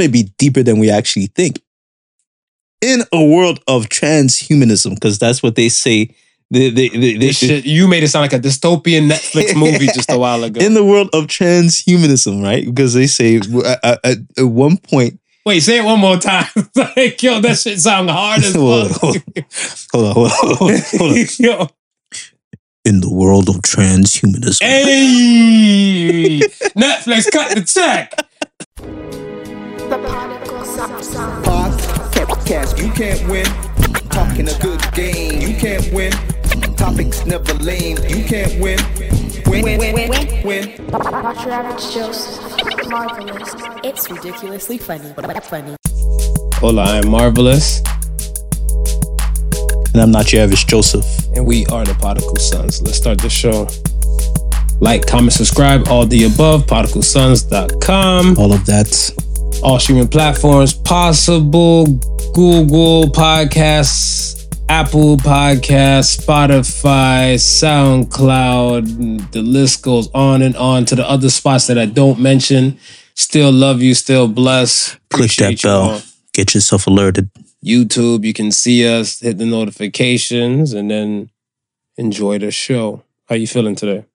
may be deeper than we actually think. In a world of transhumanism, because that's what they say. They, they, they, This shit, you made it sound like a dystopian Netflix movie just a while ago. in the world of transhumanism, right? Because they say uh, at, at one point, Wait, say it one more time. like, yo, that shit sound hard as fuck. hold on, hold on, hold on, hold on. yo, In the world of transhumanism, hey, Netflix, cut the check. The particle sound sound. Podcast, you can't win. Talking a good game, you can't win. Topics never lame, you can't win. Win, win, win, win, win. Not your average Joseph. Marvelous. It's ridiculously funny. but Funny. Hola, I'm Marvelous, and I'm not your average Joseph. and we are the Particle Sons. Let's start the show. Like, comment, subscribe, all the above, particlesons.com. All of that. All streaming platforms possible Google Podcasts, Apple Podcasts, Spotify, SoundCloud. The list goes on and on to the other spots that I don't mention. Still love you, still bless. Click that Appreciate you bell. Get yourself alerted. YouTube, you can see us, hit the notifications, and then enjoy the show. How you feeling today?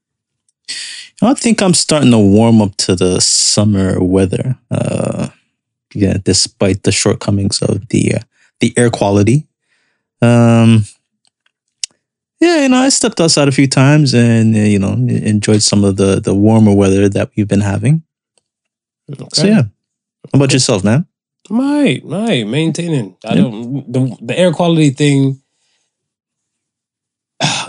I think I'm starting to warm up to the summer weather. Uh, yeah, despite the shortcomings of the uh, the air quality. Um, yeah, you know, I stepped outside a few times and uh, you know enjoyed some of the the warmer weather that we've been having. Okay. So yeah, how about yourself, man? My my maintaining. I don't the the air quality thing.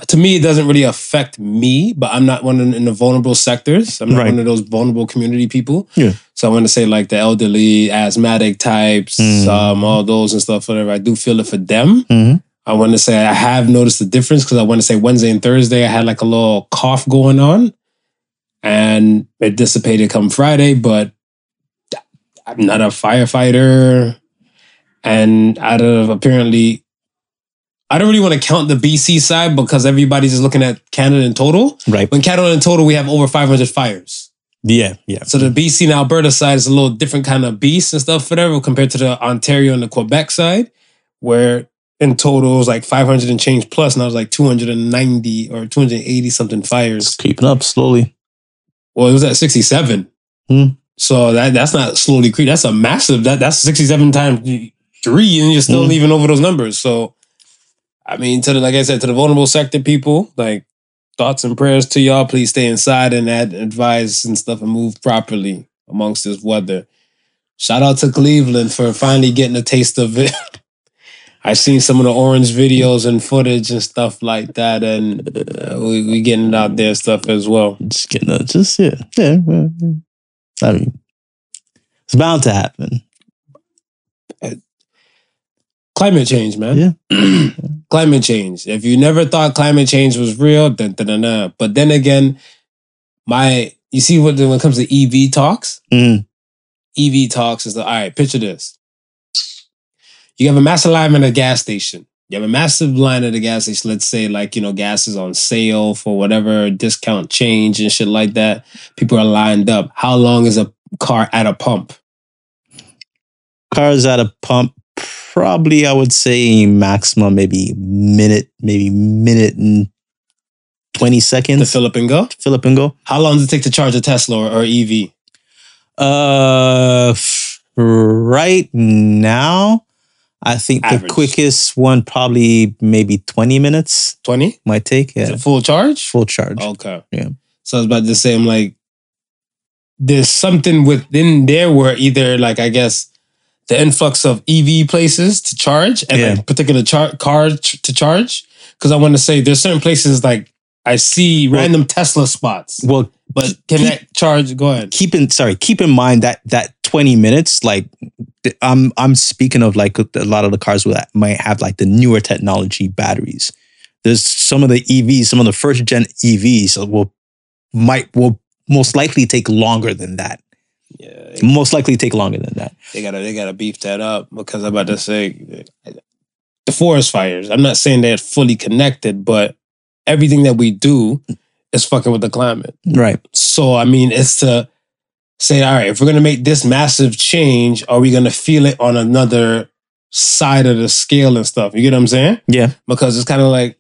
To me, it doesn't really affect me, but I'm not one in, in the vulnerable sectors. I'm not Right. one of those vulnerable community people. Yeah. So I want to say like the elderly, asthmatic types, Mm. um, all those and stuff. Whatever. I do feel it for them. Mhm. I want to say I have noticed the difference because I want to say Wednesday and Thursday I had like a little cough going on, and it dissipated come Friday. But I'm not a firefighter, and out of apparently, I don't really want to count the BC side because everybody's just looking at Canada in total. Right. When Canada in total, we have over 500 fires. Yeah, yeah. So the BC and Alberta side is a little different kind of beast and stuff, whatever, compared to the Ontario and the Quebec side, where in total it was like 500 and change plus, and I was like 290 or 280 something fires. It's creeping up slowly. Well, it was at 67. Hmm. So that that's not slowly creep. That's a massive. That that's 67 times three, and you're still Hmm. leaving over those numbers. So, I mean, to the like I said, to the vulnerable sector people, like thoughts and prayers to y'all. Please stay inside and add advice and stuff and move properly amongst this weather. Shout out to Cleveland for finally getting a taste of it. I've seen some of the orange videos and footage and stuff like that, and uh, we we getting out there stuff as well. Just getting a, just yeah, yeah. I mean, it's bound to happen. Climate change, man. Yeah. climate change. If you never thought climate change was real, then da, da, da. but then again, my you see what when it comes to EV talks, Mhm. EV talks is the all right. Picture this: you have a massive line at a gas station. You have a massive line at a gas station. Let's say like you know gas is on sale for whatever discount change and shit like that. People are lined up. How long is a car at a pump? Cars at a pump, probably I would say maximum maybe minute, maybe minute and twenty To seconds. fill up and go. Fill up and go. How long does it take to charge a Tesla or, or EV? Uh, f- right now, I think the quickest one probably maybe twenty minutes Twenty. might take. Yeah, it full charge? full charge. Okay. Yeah. So I was about the same like, there's something within there where either like I guess the influx of EV places to charge and Yeah. like particular char- cars ch- to charge. Because I want to say there's certain places like I see Well- random Tesla spots, Well, but can keep- that charge? Go ahead. keep in sorry keep in mind that that 20 minutes like i'm i'm speaking of like a lot of the cars that might have like the newer technology batteries there's some of the evs some of the first gen evs will might will most likely take longer than that Yeah, most likely take longer than that they gotta they gotta beef that up because I'm about to say the forest fires. I'm not saying they're fully connected, but everything that we do is fucking with the climate. right So I mean, it's to say, all right, if we're gonna make this massive change, are we gonna feel it on another side of the scale and stuff? You get what I'm saying? Yeah. Because it's kind of like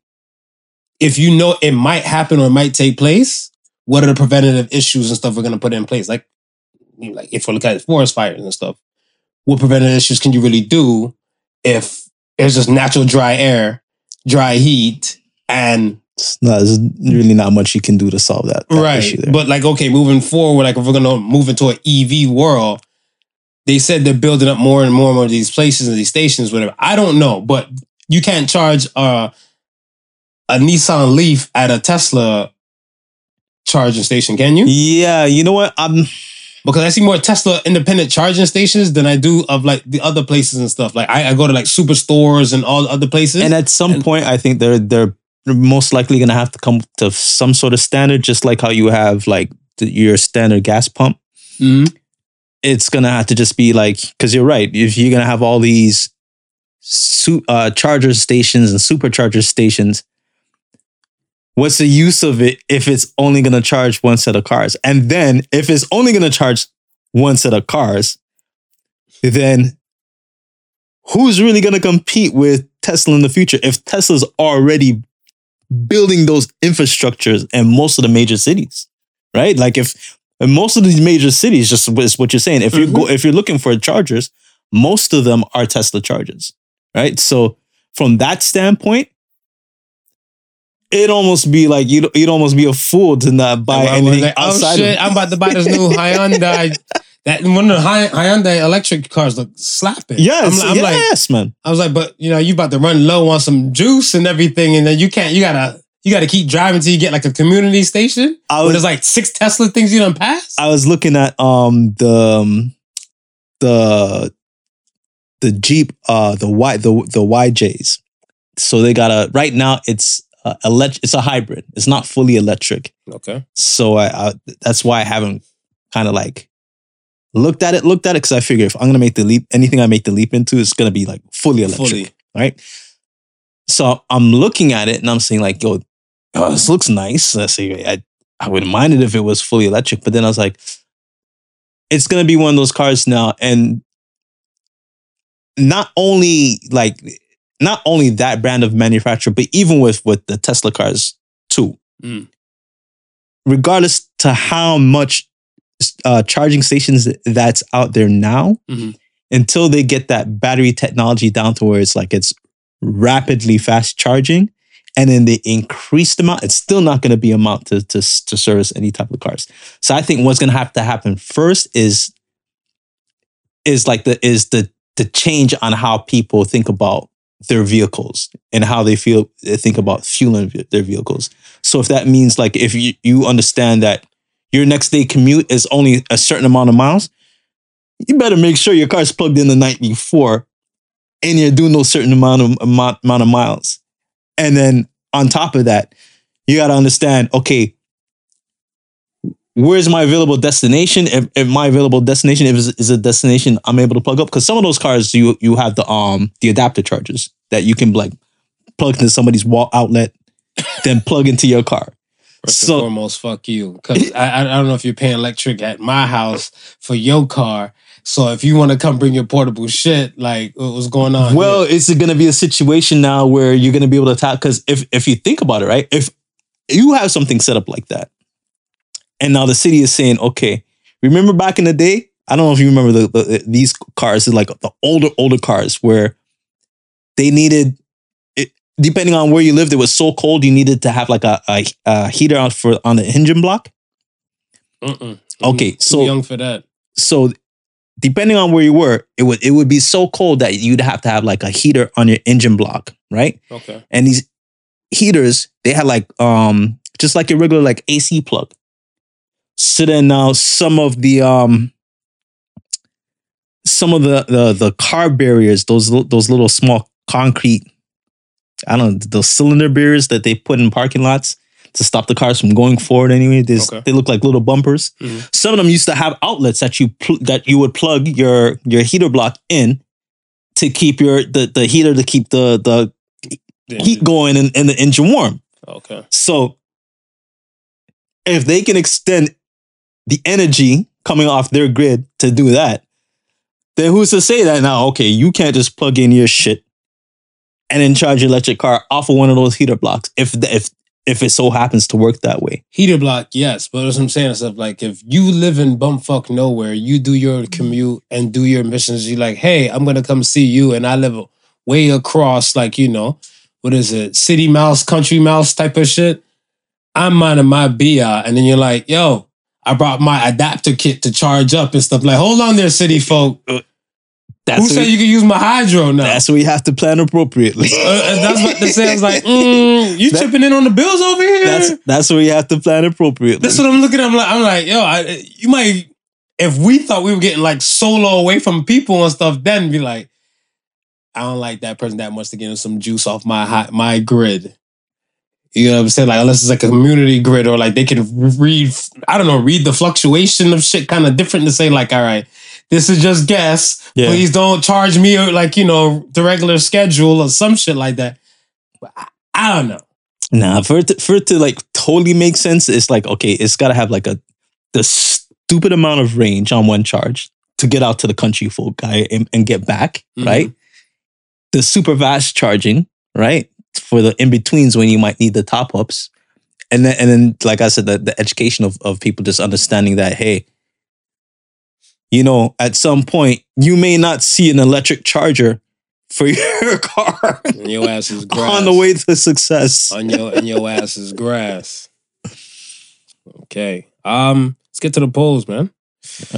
if you know it might happen or it might take place, what are the preventative issues and stuff we're gonna put in place? Like, like if we look at forest fires and stuff, what preventative issues can you really do if it's just natural dry air, dry heat, and It's not, there's really not much you can do to solve that, that right. issue there. But like, okay, moving forward, like if we're gonna move into an EV world, they said they're building up more and more and more of these places and these stations, whatever. I don't know, but you can't charge uh, a Nissan Leaf at a Tesla charging station, can you? yeah, you know what? I'm Because I see more Tesla independent charging stations than I do of like the other places and stuff. Like I, I go to like superstores and all other places. and at some And- point, I think they're they're most likely going to have to come to some sort of standard, just like how you have like the, your standard gas pump. Mhm. It's going to have to just be like because you're right. If you're going to have all these su- uh, charger stations and supercharger stations, what's the use of it if it's only going to charge one set of cars? And then if it's only going to charge one set of cars, then who's really going to compete with Tesla in the future if Tesla's already building those infrastructures in most of the major cities, right? Like if in most of these major cities, just is what you're saying. If you go, mm-hmm. if you're looking for chargers, most of them are Tesla chargers, right? So from that standpoint, it'd almost be like you'd, you'd almost be a fool to not buy anything like, oh outside shit, of I'm about to buy this new Hyundai. That one of the Hyundai electric cars look slapping. Yes, I'm, I'm like, yes, man. I was like, but you know, you about to run low on some juice and everything, and then you can't. You gotta, you gotta keep driving till you get like a community station. I was there's like six Tesla things you don't pass. I was looking at um the um, the the Jeep uh the Y the the YJs. So they got a right now it's uh, elect it's a hybrid. It's not fully electric. okay. So I, I that's why I haven't kind of like looked at it looked at it because I figure if I'm gonna make the leap anything I make the leap into is gonna be like fully electric Fully. right? So I'm looking at it and I'm saying like, yo, oh, this looks nice. I say I, I wouldn't mind it if it was fully electric, but then I was like, it's gonna be one of those cars now, and not only like not only that brand of manufacturer, but even with with the Tesla cars too. Mm. Regardless to how much uh, charging stations that's out there now, Mhm. until they get that battery technology down to where it's like it's rapidly fast charging, and then they increase the amount, it's still not going to be amount to, to to service any type of cars. So I think what's going to have to happen first is is like the is the the change on how people think about their vehicles and how they feel they think about fueling their vehicles. So if that means like if you, you understand that your next day commute is only a certain amount of miles, you better make sure your car's plugged in the night before and you're doing those certain amount of amount, amount of miles. And then on top of that, you got to understand, okay, where's my available destination? If, if my available destination if is, a destination I'm able to plug up, because some of those cars you you have the um the adapter chargers that you can like plug into somebody's wall outlet, then plug into your car. First So- and foremost, fuck you. Because I, I don't know if you're paying electric at my house for your car. So if you want to come bring your portable shit, like what- what's going on? Well, it's going to be a situation now where you're going to be able to tap because if if you think about it, right? If you have something set up like that, and now the city is saying, okay, remember back in the day? I don't know if you remember the, the these cars, like the older older cars, where they needed. It, depending on where you lived, it was so cold you needed to have like a, a, a heater out for on the engine block. Mm-mm. Okay, Too so young for that. so depending on where you were, it would it would be so cold that you'd have to have like a heater on your engine block, right? Okay. And these heaters, they had like um just like your regular like AC plug. So then now some of the um some of the the the car barriers, those those little small concrete, I don't know, those cylinder barriers that they put in parking lots to stop the cars from going forward anyway. Okay. They look like little bumpers. Mhm. Some of them used to have outlets that you pl- that you would plug your your heater block in to keep your the, the heater to keep the the Yeah. heat going and, and the engine warm. Okay. So if they can extend the energy, coming off their grid to do that, then who's to say that now? Okay, you can't just plug in your shit and then charge your electric car off of one of those heater blocks if the, if if it so happens to work that way. Heater block, yes, but that's what I'm saying. Stuff like if you live in bumfuck nowhere, you do your commute and do your missions. You're like, hey, I'm gonna come see you, and I live way across, like you know, what is it, city mouse, country mouse type of shit. I'm minding my BIA, and then you're like, yo, I brought my adapter kit to charge up and stuff. Like, hold on there, city folk. That's Who said you can use my hydro now? that's what you have to plan appropriately. Uh, uh, that's what they say. I was like, mm, you That- chipping in on the bills over here? that's that's what you have to plan appropriately. That's what I'm looking at. I'm like, I'm like, yo, I, you might. If we thought we were getting like solo away from people and stuff, then be like, I don't like that person that much to get some juice off my my grid. You know what I'm saying? Like, unless it's like a community grid or like they can read, I don't know, read the fluctuation of shit kind of different to say, like, all right, this is just guess. Yeah. Please don't charge me or like, you know, the regular schedule or some shit like that. I, I don't know. Nah, for it to, for it to like totally make sense, it's like okay, it's got to have like a the stupid amount of range on one charge to get out to the country folk guy and, and get back, Mhm. right? The super fast charging, right, for the in betweens when you might need the top ups, and then and then like I said, the, the education of of people just understanding that hey, you know, at some point you may not see an electric charger for your car And your ass is grass. on the way to success. on your and your ass is grass. Okay. Um, let's get to the polls, man.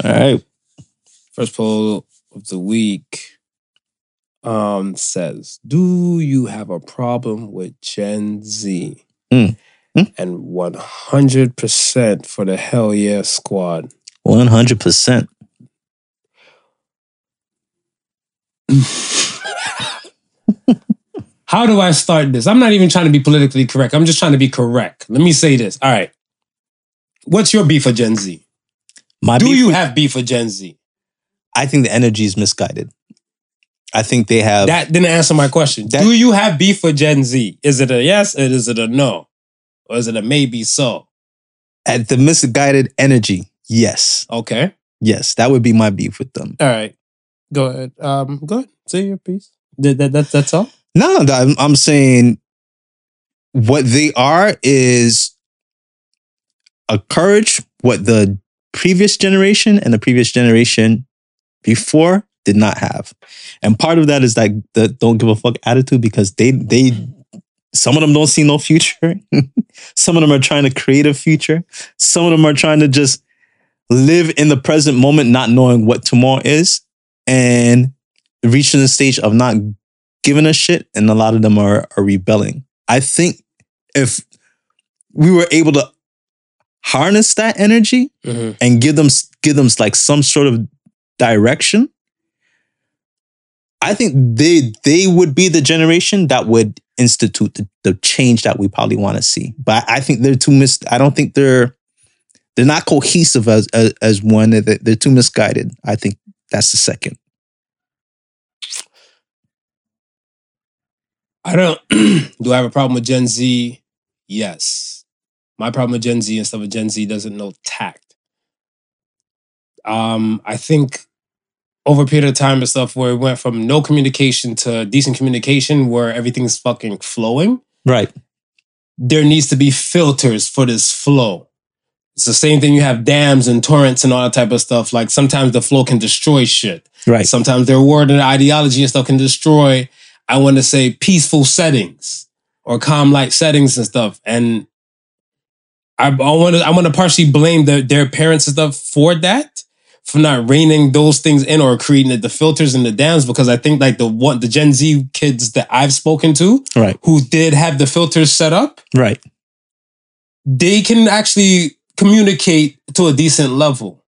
All right. First poll of the week um says, Do you have a problem with Gen Z? Mm. Mm. And 100% for the hell yeah squad. One hundred percent. How do I start this? I'm not even trying to be politically correct. I'm just trying to be correct. Let me say this. All right. What's your beef for Gen Z? My Do beef you have beef for Gen Z? I think the energy is misguided. I think they have. That didn't answer my question. That- Do you have beef for Gen Z? Is it a yes or is it a no? Or is it a maybe so? at the misguided energy. Yes, Okay. yes, that would be my beef with them. All right. Go ahead. Um, go ahead. Say your piece. That, that, that, that's all? No, I'm, I'm saying what they are is a courage. What the previous generation and the previous generation before did not have, and part of that is like the don't give a fuck attitude because they they some of them don't see no future. some of them are trying to create a future. Some of them are trying to just live in the present moment, not knowing what tomorrow is, and reaching the stage of not giving a shit. And a lot of them are are rebelling. I think if we were able to harness that energy Mm-hmm. and give them give them like some sort of direction i think they they would be the generation that would institute the, the change that we probably want to see but i think they're too mis i don't think they're they're not cohesive as as, as one they're, they're too misguided i think that's the second I don't. do I have a problem with Gen Z? Yes. My problem with Gen Z and stuff with Gen Z doesn't know tact. Um, I think over a period of time and stuff where it went from no communication to decent communication where everything's fucking flowing, right there needs to be filters for this flow. It's the same thing you have dams and torrents and all that type of stuff. Like sometimes the flow can destroy shit. right Sometimes their word and ideology and stuff can destroy, I want to say, peaceful settings or calm light settings and stuff. And I, I want to I want to partially blame the, their parents and stuff for that, for not reining those things in or creating the, the filters and the dams. Because I think like the one the Gen Z kids that I've spoken to right who did have the filters set up, right they can actually communicate to a decent level.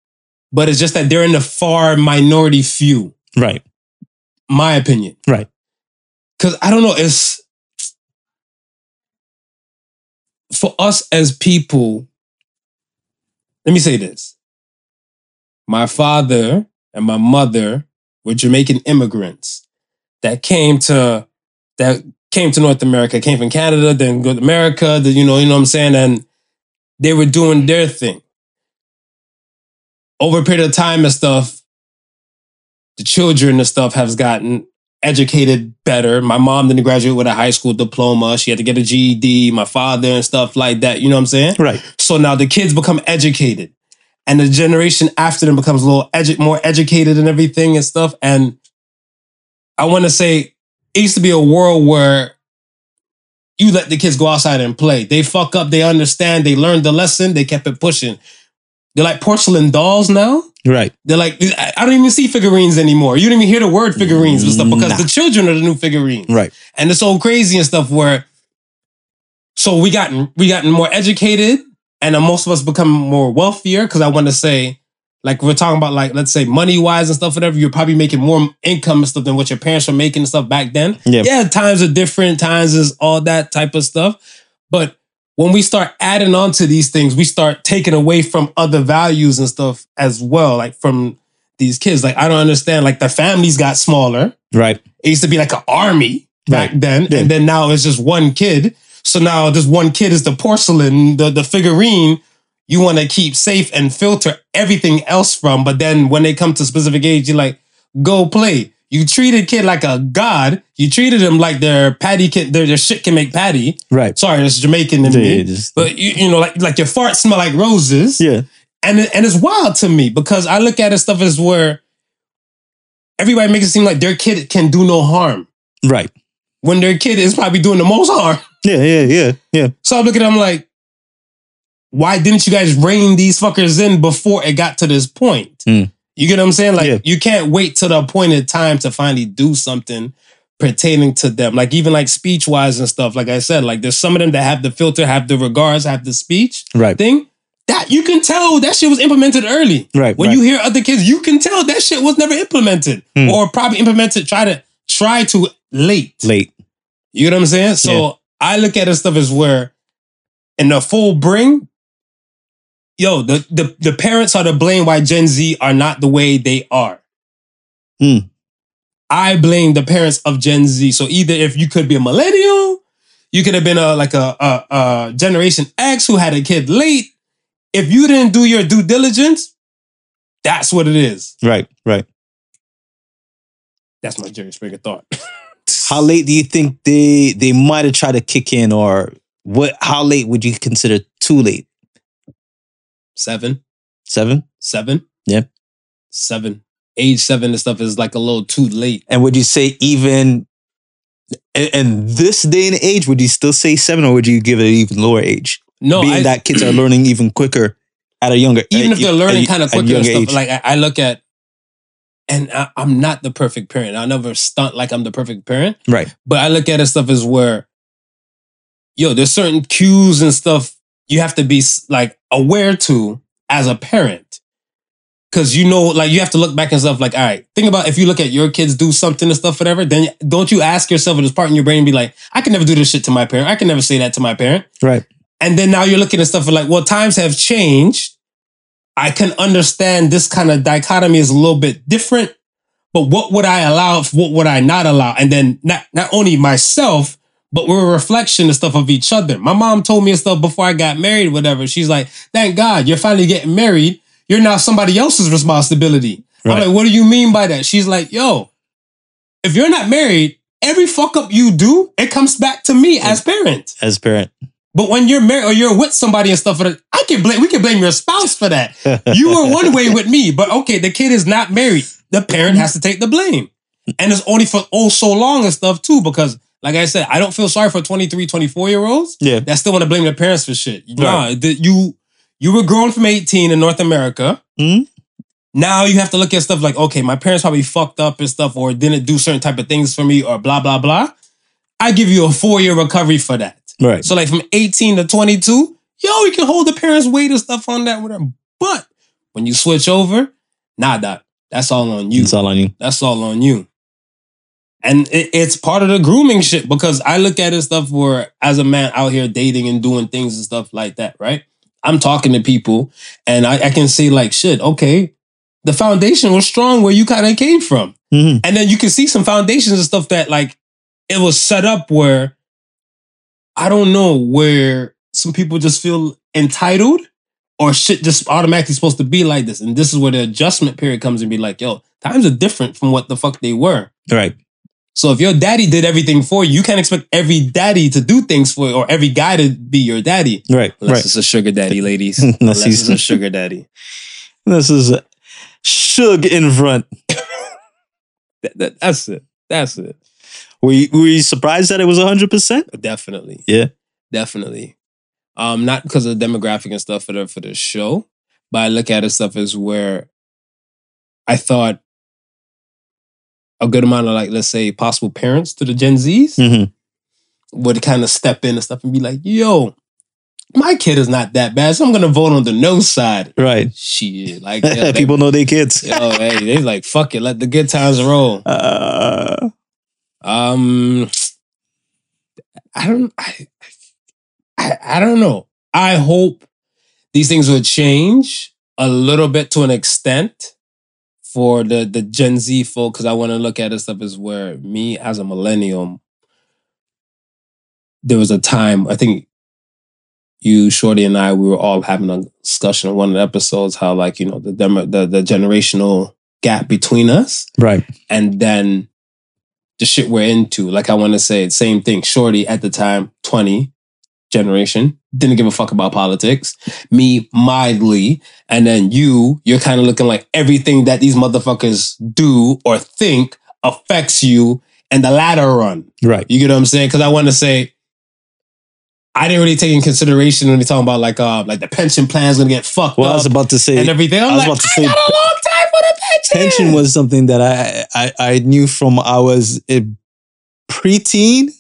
But it's just that they're in the far minority few right my opinion. Right. Cause I don't know, it's for us as people, let me say this. My father and my mother were Jamaican immigrants that came to that came to North America, came from Canada, then go to America, the, you know, you know what I'm saying? And they were doing their thing. over a period of time and stuff, the children and stuff has gotten educated better. My mom didn't graduate with a high school diploma. She had to get a GED, my father and stuff like that. You know what I'm saying? Right. So now the kids become educated. And the generation after them becomes a little edu- more educated and everything and stuff. And I want to say it used to be a world where you let the kids go outside and play. They fuck up, they understand, they learned the lesson, they kept it pushing. They're like porcelain dolls now. Right. They're like, I don't even see figurines anymore. You don't even hear the word figurines and stuff because Nah. the children are the new figurines. Right. And it's all crazy and stuff where so we gotten we gotten more educated and then most of us become more wealthier because I want to say like we're talking about like let's say money wise and stuff whatever you're probably making more income and stuff than what your parents were making and stuff back then Yeah. yeah times are different times is all that type of stuff but when we start adding on to these things we start taking away from other values and stuff as well like from these kids like I don't understand like the families got smaller Right. it used to be like an army back Right. then, Yeah. and then now it's just one kid. So now this one kid is the porcelain, the the figurine you want to keep safe and filter everything else from. But then when they come to specific age, you're like, go play. You treated kid like a god. You treated him like their patty can their, their shit can make patty. Right. Sorry, it's Jamaican in Yeah, me. just- but you, you know, like like your farts smell like roses yeah. and and it's wild to me because I look at it stuff as where everybody makes it seem like their kid can do no harm Right. When their kid is probably doing the most harm. Yeah. Yeah. Yeah. Yeah. So I'm looking at them like, why didn't you guys rein these fuckers in before it got to this point? Hmm. You get what I'm saying? Like Yeah. you can't wait till the appointed time to finally do something pertaining to them. Like even like speech wise and stuff. Like I said, like there's some of them that have the filter, have the regards, have the speech Right. thing. That you can tell that shit was implemented early. Right. When right. you hear other kids, you can tell that shit was never implemented Hmm. or probably implemented. Try to try to late. late. You know what I'm saying? So Yeah. I look at this stuff as where in the full bring, yo, the, the the parents are to blame why Gen Z are not the way they are. Hmm. I blame the parents of Gen Z. So either if you could be a millennial, you could have been a like a, a, a Generation X who had a kid late. If you didn't do your due diligence, that's what it is. Right. Right. That's my Jerry Springer thought. How late do you think they they might have tried to kick in, or what? How late would you consider too late? Seven, seven, seven. Yeah. Seven. Age seven and stuff is like a little too late. And would you say even in, in this day and age, would you still say seven, or would you give it an even lower age? No, Being I, that kids are learning even quicker at a younger, even at- if they're learning at- kind of quicker and stuff, age. like I, I look at, and I, I'm not the perfect parent. I never stunt like I'm the perfect parent, right, but I look at it stuff as where, yo, there's certain cues and stuff you have to be like aware to as a parent. Cause you know, like you have to look back and stuff like, all right, think about if you look at your kids do something and stuff, whatever, then don't you ask yourself, at this part in your brain and be like, I can never do this shit to my parent. I can never say that to my parent. right, And then now you're looking at stuff like, well, times have changed. I can understand this kind of dichotomy is a little bit different, but what would I allow? What would I not allow? And then not, not only myself, but we're a reflection and stuff of each other. My mom told me and stuff before I got married, whatever. She's like, thank God you're finally getting married. You're now somebody else's responsibility. Right. I'm like, what do you mean by that? She's like, yo, if you're not married, every fuck up you do, it comes back to me as parent. as parent. But when you're married or you're with somebody and stuff, I can blame. We can blame your spouse for that. You were one way with me, but okay, the kid is not married. The parent has to take the blame, and it's only for oh so long and stuff too. Because, like I said, I don't feel sorry for 23, 24 year olds yeah, that still want to blame their parents for shit. Nah, Right. the, you you were grown from 18 in North America. Mhm. Now you have to look at stuff like, okay, my parents probably fucked up and stuff, or didn't do certain type of things for me, or blah blah blah. I give you a four year recovery for that. Right, So like from 18 to 22, yo, you can hold the parents' weight and stuff on that, whatever. But when you switch over, nah, doc, that's all on you. it's all on you. That's all on you. And it, it's part of the grooming shit because I look at it stuff where as a man out here dating and doing things and stuff like that, right? I'm talking to people and I, I can say like, shit, okay, the foundation was strong where you kind of came from. Mhm. And then you can see some foundations and stuff that like it was set up where I don't know where some people just feel entitled or shit just automatically supposed to be like this. And this is where the adjustment period comes and be like, yo, times are different from what the fuck they were. Right. So if your daddy did everything for you, you can't expect every daddy to do things for you or every guy to be your daddy. Right. Unless right. it's a sugar daddy, ladies. Unless Unless he's- a sugar daddy. This is uh, Suge in front. That- that- that's it. That's it. Were you, were you surprised that it was 100%? Definitely. Yeah. Definitely. Um, not because of the demographic and stuff for the for the show, but I look at it stuff as where I thought a good amount of like, let's say, possible parents to the Gen Zs Mm-hmm. would kind of step in and stuff and be like, yo, my kid is not that bad, so I'm gonna vote on the no side. Right. Shit. Like yeah, People know their kids. yo, hey, they like fuck it, let the good times roll. Uh, Um, I don't, I, I, I don't know. I hope these things would change a little bit to an extent for the the Gen Z folk because I want to look at this stuff as where me as a millennium, there was a time I think you, Shorty, and I we were all having a discussion on one of the episodes how like you know the demo, the the generational gap between us right. and then the shit we're into. Like I want to say, same thing. Shorty at the time, 20 generation, didn't give a fuck about politics. Me, mildly. And then you, you're kind of looking like everything that these motherfuckers do or think affects you and the ladder run. Right. You get what I'm saying? Because I want to say, I didn't really take in consideration when they talking about like uh like the pension plan's gonna get fucked Well, I was about to say and everything. I'm I was like, about to I say- got a long time for the pension. pension was something that I I, I knew from I was a preteen.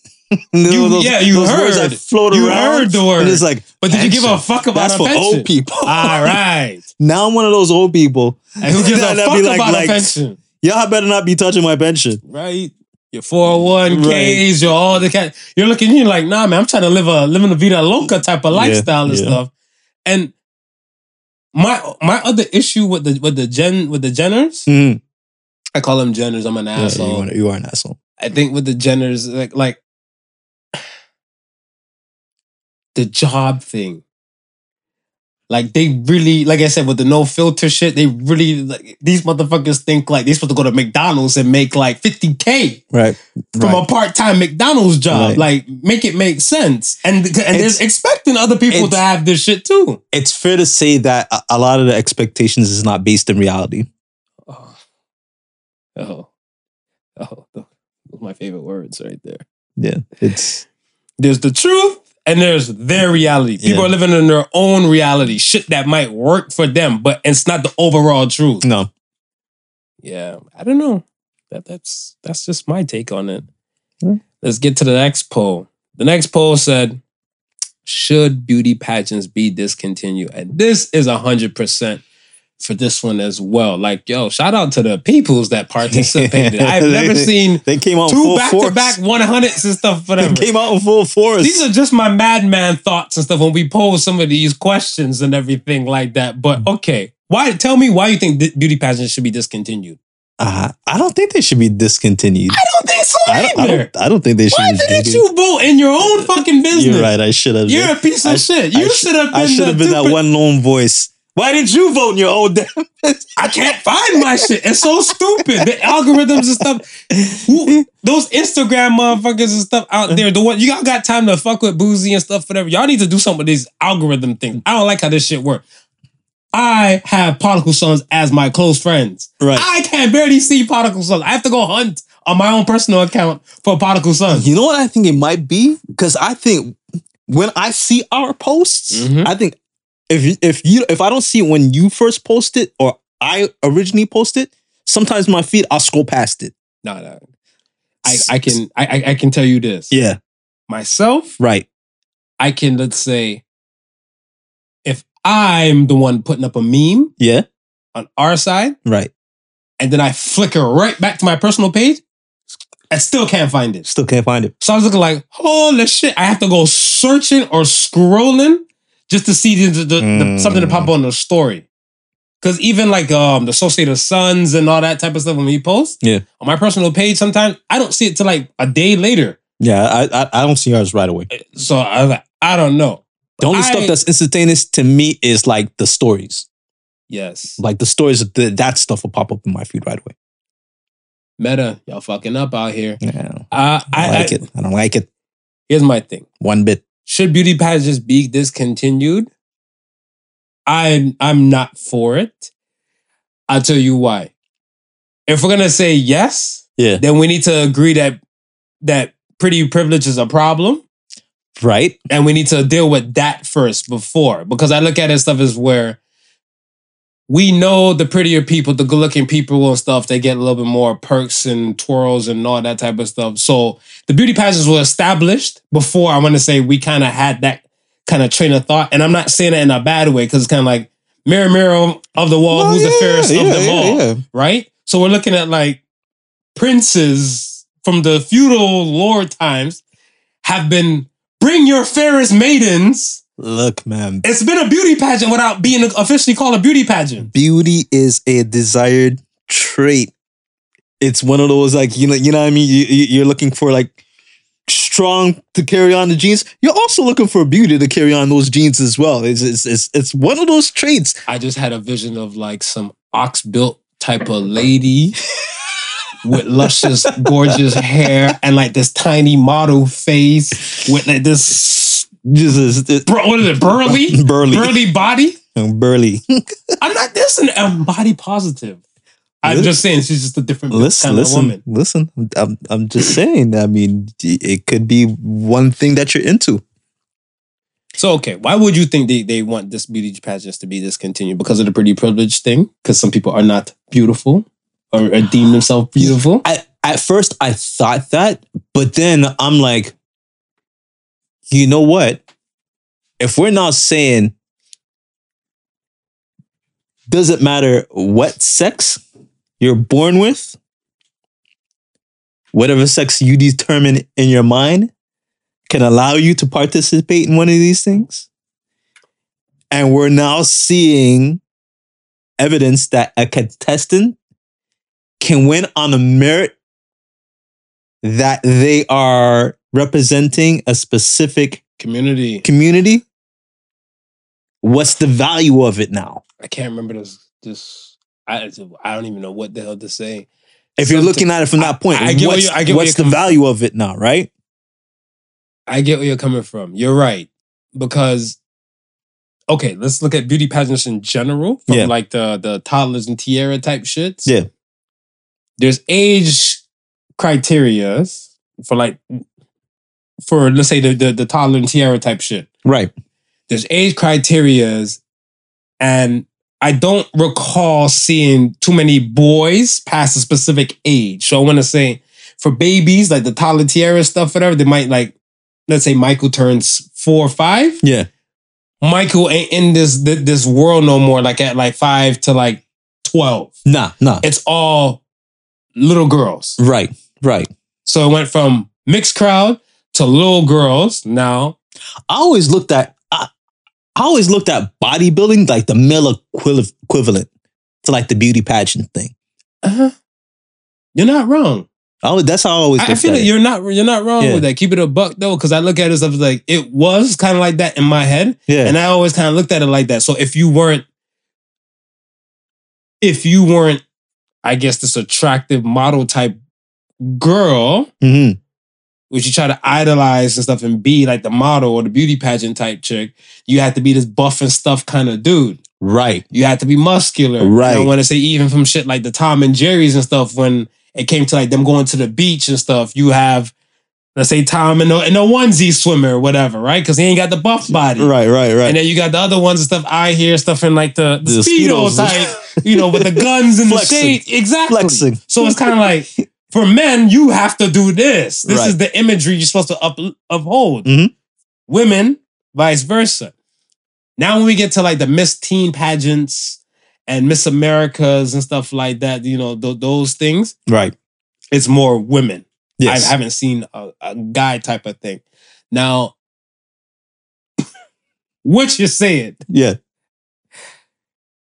You You- yeah, you words heard. that float You around. heard the word. And it's like, But did you give a fuck about that's for pension? old people. All right. now I'm one of those old people. And who gives a fuck be like- about like- pension? Y'all better not be touching my pension. Right? Your 401ks, your all the cat. You're looking, you're like, nah, man, I'm trying to live a living a vida loca type of Yeah, lifestyle and yeah. stuff. And my my other issue with the with the gen with the Jenners, Mhm. I call them Jenners. I'm an Yeah, you, asshole. are, you are an asshole. I think with the Jenners, like like the job thing. Like they really, like I said, with the no filter shit, they really like these motherfuckers think like they're supposed to go to McDonald's and make like 50K Right. from right. a part-time McDonald's job. Right. Like make it make sense. And and they're expecting other people to have this shit too. it's fair to say that a, a lot of the expectations is not based in reality. Oh. Oh. Oh. Those my favorite words right there. Yeah. It's There's the truth and there's their reality. People Yeah. are living in their own reality, shit that might work for them, but it's not the overall truth. no. Yeah, I don't know. That that's that's just my take on it. Hmm. Let's get to the next poll. The next poll said, "Should beauty pageants be discontinued?" And this is hundred percent for this one as well. Like, yo, shout out to the peoples that participated. I've never seen They came out two full back force. to back one hundreds and stuff. They Whatever. came out in full force. These are just my madman thoughts and stuff when we pose some of these questions and everything like that. But Mm. okay, why? Tell me why you think beauty pageants should be discontinued. uh, I don't think they should be discontinued. I don't think so I don't, I either. don't, I don't think they should Why didn't you vote in your own fucking business? You're right. I should have. You're a piece of I- shit. You should have been. I should have been that one lone voice. Why didn't you vote in your own damn? I can't find my shit. It's so stupid. The algorithms and stuff. Who, those Instagram motherfuckers and stuff out there. The one you all got time to fuck with boozy and stuff, whatever. Y'all need to do something with these algorithm things. I don't like how this shit works. I have Particle Sons as my close friends. Right. I can't barely see Particle Sons. I have to go hunt on my own personal account for Particle Sons. You know what I think it might be? Because I think when I see our posts, Mhm. I think if if you if I don't see it when you first post it or I originally post it, sometimes my feed I'll scroll past it. No, no. I, I can I, I- I can tell you this. Yeah. Myself, Right. I can let's say if I'm the one putting up a meme Yeah. on our side Right. and then I flicker right back to my personal page, I still can't find it. Still can't find it. So I was looking like, holy shit, I have to go searching or scrolling just to see the, the, the- Mm. something to pop on the story. Cause even like um the Associated Sons and all that type of stuff when we post, Yeah. on my personal page, sometimes I don't see it till like a day later. Yeah. I I, I don't see ours right away. So I was like, I don't know. The only I- stuff that's instantaneous to me is like the stories. yes. Like the stories, the, that stuff will pop up in my feed right away. Meta, y'all fucking up out here. Yeah, I like I- it. I don't like it Here's my thing. one bit. Should beauty pageants be discontinued? I'm I'm not for it. I'll tell you why. If we're gonna say yes, Yeah, then we need to agree that that pretty privilege is a problem. right. and we need to deal with that first before because I look at it stuff as where we know the prettier people, the good looking people and stuff, they get a little bit more perks and twirls and all that type of stuff. So the beauty pageants were established before I want to say we kind of had that kind of train of thought. And I'm not saying it in a bad way because it's kind of like mirror, mirror of the wall, Well, who's the fairest yeah, of them yeah, all, yeah. right? So we're looking at like princes from the feudal lord times have been bring your fairest maidens. Look, man, It's been a beauty pageant without being officially called a beauty pageant. beauty is a desired trait. It's one of those like you know, you know what I mean. You, you- you're looking for like strong to carry on the genes. You're also looking for beauty to carry on those genes as well. It's it's it's, it's one of those traits. I just had a vision of like some ox built type of lady with luscious, gorgeous hair and like this tiny model face with like this Just is- uh, bro, what is it, burly, burly, burly body. burly. I'm not this an I'm body positive. I'm just saying she's just a different Listen, kind of listen, woman. listen. I'm I'm just saying. I mean, it could be one thing that you're into. So okay, why would you think they, they want this beauty pageants to be discontinued? Because of the pretty privilege thing? Because some people are not beautiful or, or deem themselves beautiful? at, at first I thought that, but then I'm like, you know what? If we're not saying, doesn't matter what sex you're born with, whatever sex you determine in your mind can allow you to participate in one of these things. And we're now seeing evidence that a contestant can win on a merit that they are representing a specific Community. community. What's the value of it now? I can't remember this. This I I don't even know what the hell to say. If you're looking at it from that point, I- I what's, you- I what what's the coming- value of it now, right? I get where you're coming from. You're right. Because okay, let's look at beauty pageants in general from Yeah. like the the toddlers and tiara type shits. Yeah. There's age criterias for like for let's say the the, the toddler and tiara type shit. Right. There's age criterias and I don't recall seeing too many boys past a specific age. So I want to say for babies, like the toddler tiara stuff, whatever, they might like, let's say Michael turns four or five. Yeah. Michael ain't in this this world no more. Like at like five to like twelve, Nah, nah. it's all little girls. Right. Right. So it went from mixed crowd to little girls. Now I always looked at I, I always looked at bodybuilding like the male equivalent to like the beauty pageant thing. uh-huh. you're not wrong. I always, that's how I always I, I feel like you're not you're not wrong Yeah. with that. Keep it a buck though, because I look at it as like it was kind of like that in my head, Yeah. and I always kind of looked at it like that. So if you weren't, if you weren't, I guess this attractive model type girl, hmm which you try to idolize and stuff and be like the model or the beauty pageant type chick, you have to be this buff and stuff kind of dude. Right. You have to be muscular. Right. I want to say even from shit like the Tom and Jerry's and stuff when it came to like them going to the beach and stuff, you have let's say Tom and a, in a onesie swimmer or whatever, right? Because he ain't got the buff body. Right. Right. Right. And then you got the other ones and stuff. I hear stuff in like the, the, The speedo type, you know, with the guns and the shade. Exactly. Flexing. So it's kind of like for men, you have to do this. This Right. is the imagery you're supposed to up, uphold. Mhm. Women, vice versa. Now when we get to like the Miss Teen pageants and Miss Americas and stuff like that, you know, th- those things, Right. it's more women. Yes. I haven't seen a, a guy type of thing. Now, what you're saying? yeah.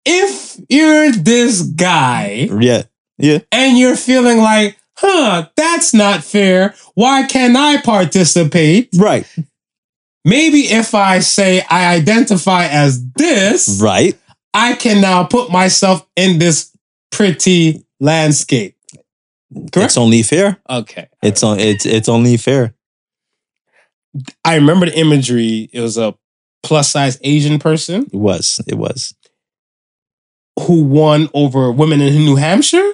If you're this guy Yeah. Yeah. and you're feeling like, huh, that's not fair. Why can't I participate? Right. maybe if I say I identify as this, Right. I can now put myself in this pretty landscape. Correct. It's only fair. Okay. It's on. It's it's only fair. I remember the imagery. It was a plus size Asian person It was. It was. who won over women in New Hampshire,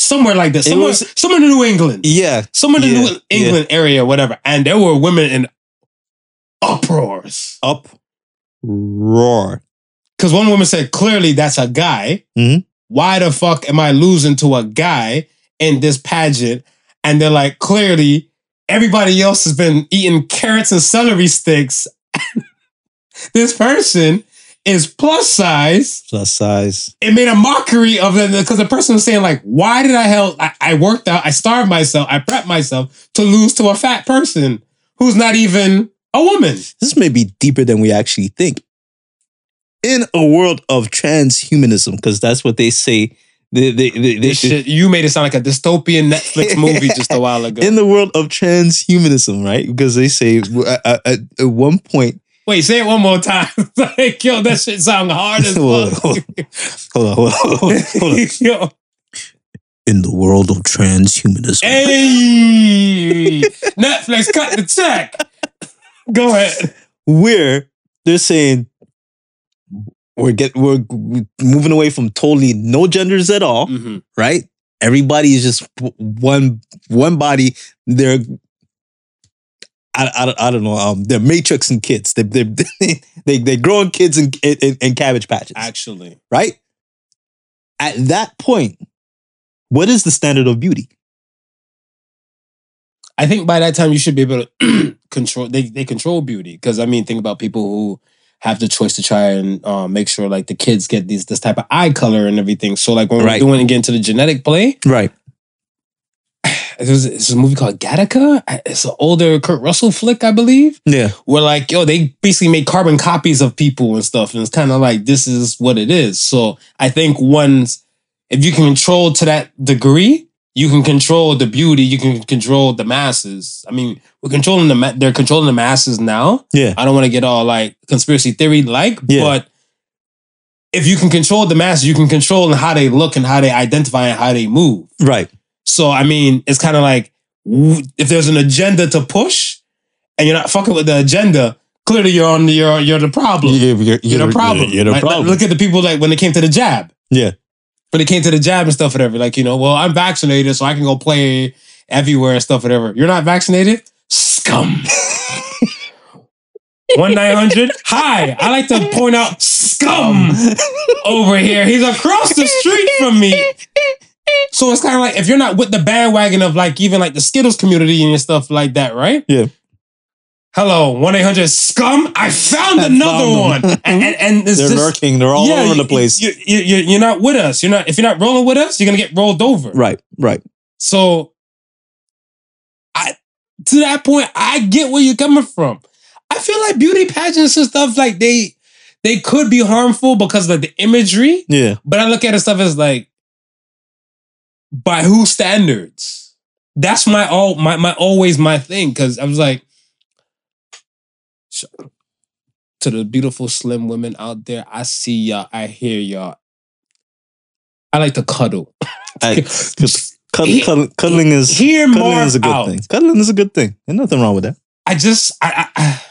somewhere like that. It Somewhere, was- somewhere in New England. Yeah. somewhere in the Yeah, New England area, whatever. And there were women in uproars. Up. Roar. Because one woman said, clearly that's a guy. Mhm. Why the fuck am I losing to a guy in this pageant? And they're like, clearly everybody else has been eating carrots and celery sticks. this person is plus size. Plus size. It made a mockery of them because the person was saying, like, why did I help? I, I worked out, I starved myself, I prepped myself to lose to a fat person who's not even a woman. This may be deeper than we actually think. In a world of transhumanism, because that's what they say. They, they, they, they, This shit, you made it sound like a dystopian Netflix movie just a while ago. in the world of transhumanism, right? Because they say uh, at, at one point, Wait, say it one more time. like, yo, that shit sound hard as Hold fuck. on, hold on, hold on, hold on, hold on. yo, In the world of transhumanism, hey, Netflix, cut the check. Go ahead. where they're saying we're get we're moving away from totally no genders at all, Mhm. right? Everybody is just one one body. They're I, I, I don't know. Um, they're matrix and kids. They they they they growing kids in, in, in cabbage patches, Actually, right? At that point, what is the standard of beauty? I think by that time you should be able to control. They they control beauty because I mean, think about people who have the choice to try and uh, make sure like the kids get these this type of eye color and everything. So like when Right. we're doing again to the genetic play, Right. There's, a movie called Gattaca. It's an older Kurt Russell flick, I believe. Yeah. where like yo they basically make carbon copies of people and stuff and it's kind of like this is what it is so i think once if you can control to that degree you can control the beauty you can control the masses i mean we're controlling the ma- they're controlling the masses now Yeah. i don't want to get all like conspiracy theory like Yeah. but if you can control the masses you can control how they look and how they identify and how they move Right. So I mean, it's kind of like if there's an agenda to push, and you're not fucking with the agenda, clearly you're on the, you're you're the problem. You're, you're, You're, the problem. You're, the Like, problem. Look at the people like when it came to the jab. Yeah. When it came to the jab and stuff, whatever. Like you know, well, I'm vaccinated, so I can go play everywhere and stuff, whatever. You're not vaccinated, scum. One nine hundred. Hi, I like to point out scum over here. He's across the street from me. So it's kind of like if you're not with the bandwagon of like even like the Skittles community and stuff like that, right? Yeah. Hello, one eight hundred scum. I found I another found one, mm-hmm. and and, and They're just, lurking. They're all yeah, over the place. You, you, you, you're not with us. You're not. If you're not rolling with us, you're gonna get rolled over. right. Right. So, I to that point, I get where you're coming from. I feel like beauty pageants and stuff like they they could be harmful because of the imagery, Yeah. but I look at it stuff as like by whose standards? That's my all my my always my thing because I was like to the beautiful slim women out there. I see y'all. I hear y'all. I like to cuddle. I- 'cause cud- He- cuddling, cuddling is Hear cuddling more is a good out. thing. Cuddling is a good thing. There's nothing wrong with that. I just I I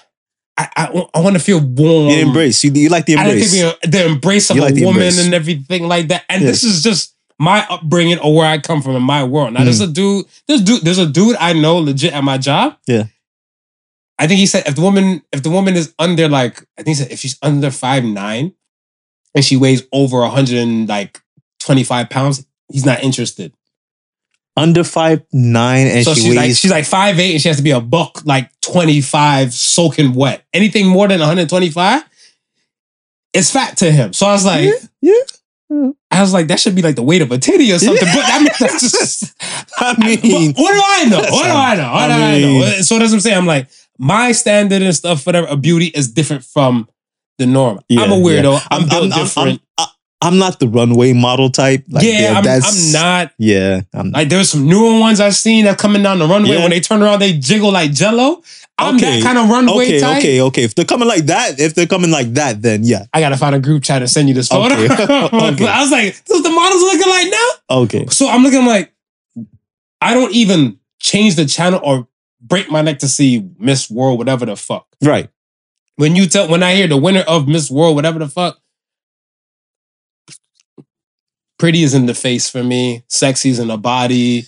I, I, I want to feel warm. You embrace. You, you like the I like embrace. to be a, the embrace of You a like woman embrace. and everything like that. And Yeah. this is just my upbringing or where I come from in my world. Now, Mm. there's a dude, there's dude, there's a dude I know legit at my job. Yeah. I think he said if the woman, if the woman is under like, I think he said if she's under five nine and she weighs over hundred and like twenty five pounds, he's not interested. Under five nine, and so she she's like weighs. she's like five eight and she has to be a buck like twenty five soaking wet. Anything more than one hundred twenty five, it's fat to him. So I was like, yeah. yeah. I was like, that should be like the weight of a titty or something. But I mean, that's just, I mean, what, do I know? What do I know? What do I I, know? So that's what I'm saying. I'm like, my standard and stuff, whatever, of beauty is different from the norm. I'm a Yeah, weirdo. I'm, built I'm, different. I'm, I'm not the runway model type. Like, yeah, I'm, that's- I'm not. Yeah, I'm Like there's some newer ones I've seen that coming down the runway Yeah. when they turn around, they jiggle like jello. I'm Okay. that kind of runway okay, type. okay, okay. If they're coming like that, if they're coming like that, then yeah, I gotta find a group chat and send you this photo. Okay. Okay. I was like, this is the models looking like now. okay. So I'm looking like, I don't even change the channel or break my neck to see Miss World, whatever the fuck. Right. When you tell, when I hear the winner of Miss World, whatever the fuck, pretty is in the face for me. Sexy is in the body.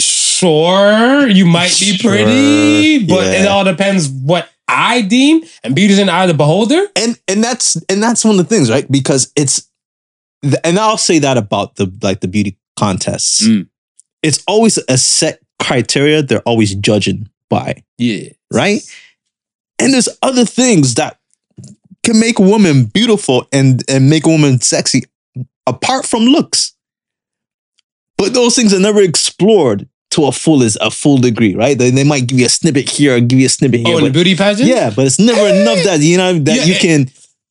Sure, you might be Sure, pretty, but it all depends what I deem, and beauty's in the eye of the beholder. and and that's and that's one of the things, right? Because it's and I'll say that about the like the beauty contests. Mm. It's always a set criteria they're always judging by, Yeah, right? And there's other things that can make a woman beautiful and and make a woman sexy apart from looks. But those things are never explored to a full is a full degree, right? They, they might give you a snippet here or give you a snippet here. Oh, in the beauty pageant. yeah, but it's never enough that you know that Yeah, you can eh,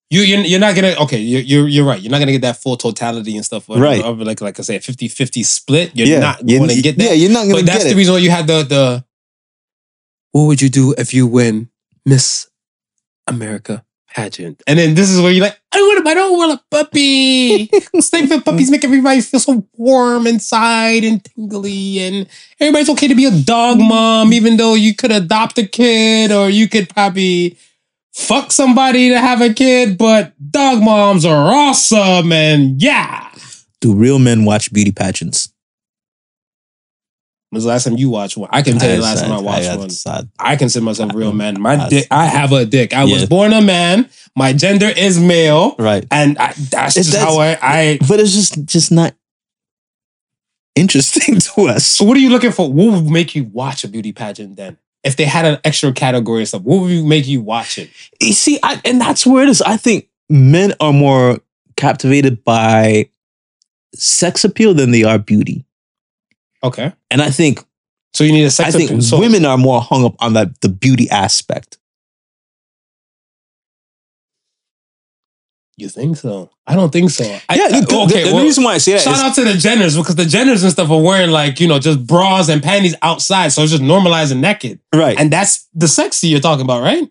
You you're, you're not gonna okay you're, you're you're right you're not gonna get that full totality and stuff or, Right. or like like I say a 50-50 split you're yeah, not you- going to get that Yeah, you're not gonna but that's the reason why you had the the what would you do if you win Miss America pageant and then this is where you're like I want a, I don't want a puppy Stupid puppies make everybody feel so warm inside and tingly and everybody's okay to be a dog mom even though you could adopt a kid or you could probably fuck somebody to have a kid, but dog moms are awesome and yeah. Do real men watch beauty pageants? When's the last time you watched one? I can tell you the last time I watched one. I, I consider myself a real mm-hmm. man. My I- dick, I have a dick. I was Yeah. born a man. My gender is male, right, and I, that's just that's- how I, I. but it's just just not interesting to us. So, what are you looking for? What would make you watch a beauty pageant then? If they had an extra category of stuff, what would make you watch it? You see, I, and that's where it is. I think men are more captivated by sex appeal than they are beauty, Okay, and I think so you need a sex. I think appeal. Women are more hung up on that the beauty aspect. You think so? I don't think so. I, yeah, I- the, the- okay. the, well, reason why I say that Shout out to the Jenners because the Jenners and stuff are wearing like, you know, just bras and panties outside. So it's just normalizing naked. right. And that's the sexy you're talking about, right?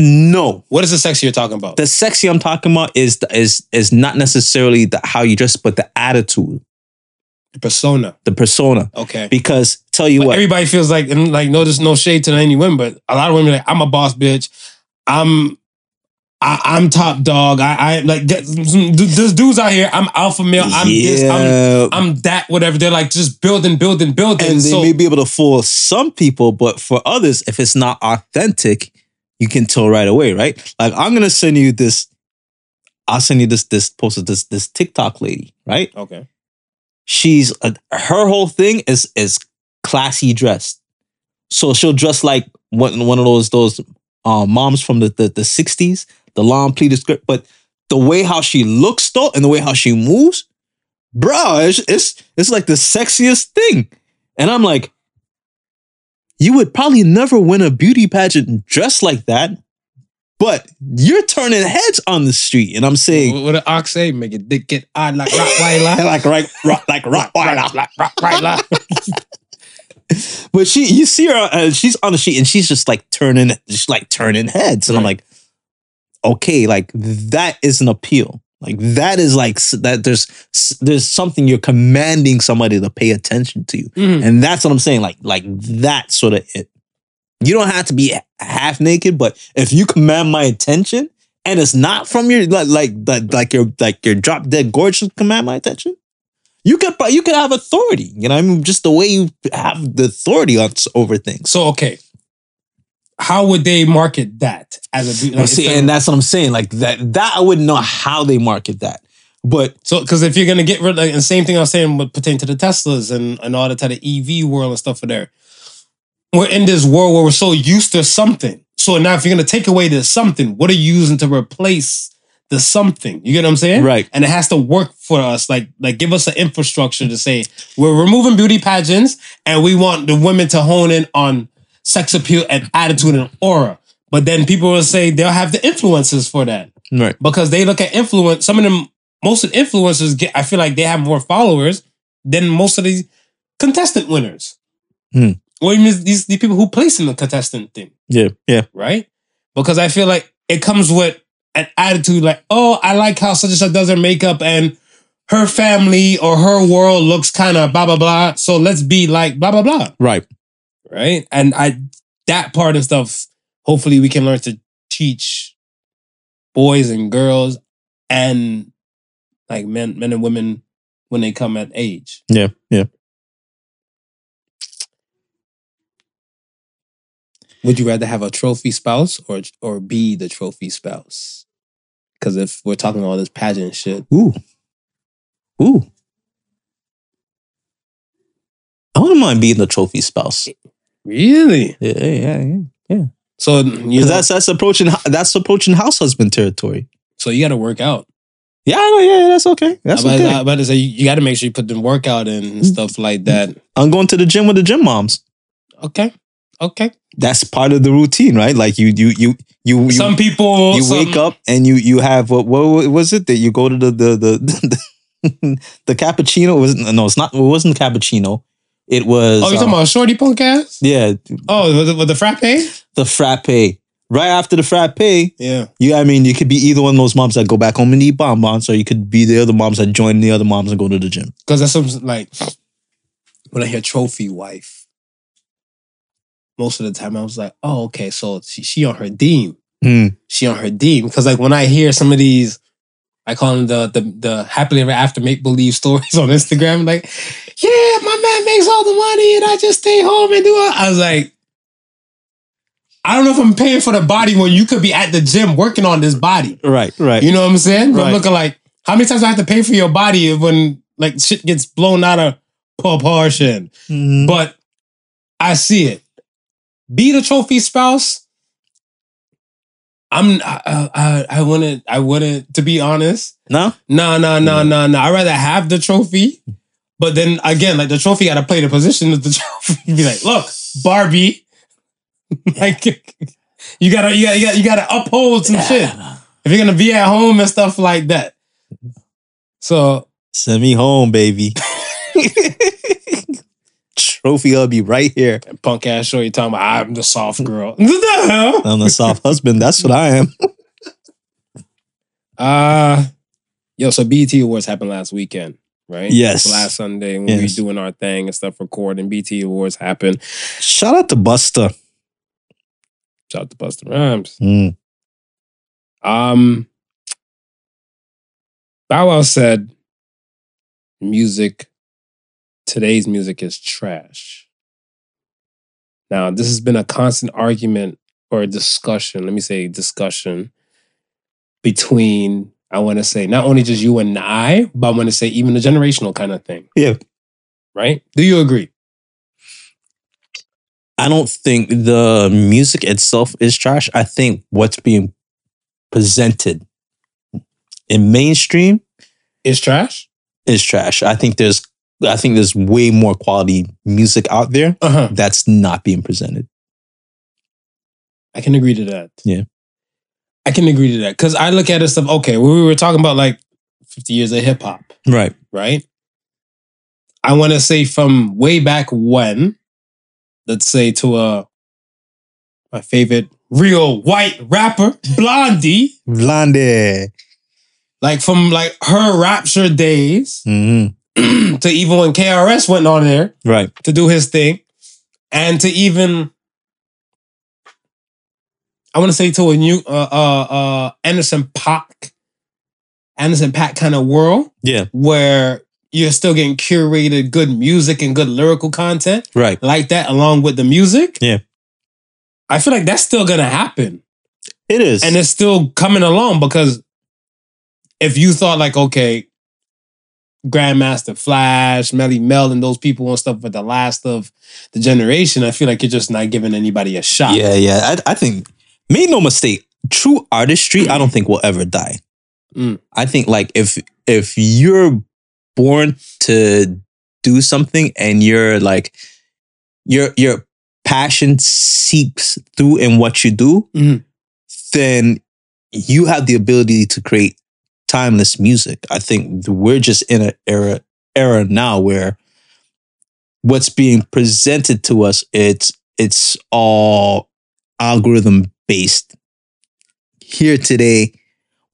No, What is the sexy you're talking about? the sexy I'm talking about is the, is is not necessarily the how you dress, but the attitude, The persona. the persona. Okay. Because tell you But what, everybody feels like, and like, no, there's no shade to any women, but a lot of women are like, I'm a boss bitch. I'm I, I'm top dog. I, I like there's dudes out here. I'm alpha male. I'm this. I'm, I'm that. Whatever. They're like just building, building, building. and they so may be able to fool some people, but for others, if it's not authentic, you can tell right away, right? Like I'm gonna send you this. I'll send you this this post of this this TikTok lady, right? okay. She's uh, her whole thing is is classy dressed, so she'll dress like one one of those those um, moms from the the, the 60s, the long pleated skirt, but the way how she looks though and the way how she moves, bro, it's it's, it's like the sexiest thing. And I'm like, you would probably never win a beauty pageant dressed like that, but you're turning heads on the street. And I'm saying, What, what an ox say? Make it dick get odd like Rottweiler. like rock, right, rock, like Rottweiler. Like Rottweiler. But she, you see her, uh, she's on the sheet and she's just like turning, just like turning heads. And I'm like, okay, like that is an appeal. Like that is like that. There's there's something you're commanding somebody to pay attention to you, Mhm. and that's what I'm saying. Like like that sort of it. You don't have to be half naked, but if you command my attention and it's not from your like like like, like your like your drop dead gorgeous command my attention, you could you could have authority. You know, what I mean, just the way you have the authority on, over things. So okay, how would they market that as a beauty? Well, see, and that's what I'm saying. Like that, that I wouldn't know how they market that. But so because if you're gonna get rid, like, and same thing I was saying would pertain to the Teslas and and all that type of EV world and stuff for there. We're in this world where we're so used to something. So now, if you're gonna take away the something, what are you using to replace the something? You get what I'm saying? Right. And it has to work for us. Like, like give us an infrastructure to say we're removing beauty pageants and we want the women to hone in on sex appeal and attitude and aura. But then people will say they'll have the influences for that. Right. because they look at influence. Some of them, most of the influencers get. I feel like they have more followers than most of these contestant winners. Hmm. Or even these, these people who place in the contestant thing, Yeah. Yeah. right? Because I feel like it comes with an attitude like, oh, I like how such and such does her makeup and her family or her world looks kind of blah blah blah. So let's be like blah blah blah Right. Right? And I that part and stuff. Hopefully, we can learn to teach boys and girls and like men, men and women when they come at age. Yeah. Yeah. Would you rather have a trophy spouse or or be the trophy spouse? Because if we're talking all this pageant shit, Ooh. Ooh. I wouldn't mind being the trophy spouse. Really? Yeah, yeah, yeah. So you know, that's that's approaching that's approaching house husband territory. so you got to work out. Yeah, I know. Yeah, yeah, that's okay. That's I'm about, okay. I'm about to say you, got to make sure you put the workout in and mm-hmm. stuff like that. I'm going to the gym with the gym moms. Okay, okay. That's part of the routine, right? Like you, you, you, you, you, some people you some- wake up and you you have what what was it that you go to the the the the, the cappuccino was no it's not it wasn't cappuccino it was Oh, you um, talking about shorty punk ass? yeah Oh, with the, with the frappe? the frappe right after the frappe Yeah. you I mean you could be either one of those moms that go back home and eat bonbons or you could be the other moms that join the other moms and go to the gym Because that's something like when I hear trophy wife, most of the time I was like, oh, okay, so she, she on her deem. Hmm. She on her deem. Because like when I hear some of these, I call them the the, the happily ever after make believe stories on Instagram, like, yeah, my man makes all the money and I just stay home and do it. I was like, I don't know if I'm paying for the body when you could be at the gym working on this body. right right You know what I'm saying? But I'm Right. looking like, how many times do I have to pay for your body when like shit gets blown out of proportion? Mhm. But I see it. Be the trophy spouse. I'm. I. I, I wouldn't. I wouldn't. To be honest, no no, no, no, no, no. I'd rather have the trophy. But then again, like the trophy got to play the position of the trophy. Be like, look, Barbie. like you gotta, you gotta, you gotta, you gotta uphold some shit if you're gonna be at home and stuff like that. So send me home baby trophy I'll be right here punk ass shorty talking about I'm the soft girl. What the hell? I'm the soft husband that's what I am Uh yo, so BET Awards happened last weekend, right? Yes. Last Sunday when Yes. we were doing our thing and stuff, recording. BET Awards happened. shout out to Busta Shout out to Busta Rhymes. Mm. Um Bow Wow said music, today's music is trash. Now, this has been a constant argument or a discussion, let me say discussion, between, I want to say, not only just you and I, but I want to say even a generational kind of thing. Yeah. Right? Do you agree? I don't think the music itself is trash. I think what's being presented in mainstream Is trash? is trash. I think there's I think there's way more quality music out there Uh-huh. that's not being presented. I can agree to that. Yeah. I can agree to that. Because I look at it stuff, okay, we were talking about like 50 years of hip hop, Right. right? I want to say from way back when, let's say to a my favorite real white rapper, Blondie, Blondie. like from like her rapture days hmm to even when KRS went on there Right. to do his thing, and to even I want to say to a new uh uh uh Anderson .Paak, Anderson .Paak kind of world Yeah. where you're still getting curated good music and good lyrical content Right. like that along with the music. Yeah. I feel like that's still gonna happen. It is. And it's still coming along because if you thought like, okay, Grandmaster Flash, Melle Mel, and those people and stuff were the last of the generation, I feel like you're just not giving anybody a shot. yeah, yeah. I, I think made no mistake, true artistry, I don't think will ever die. Mm. I think like if if you're born to do something and you're like your your passion seeps through in what you do, Mhm. then you have the ability to create timeless music. I think we're just in an era era now where what's being presented to us it's it's all algorithm based. Here today,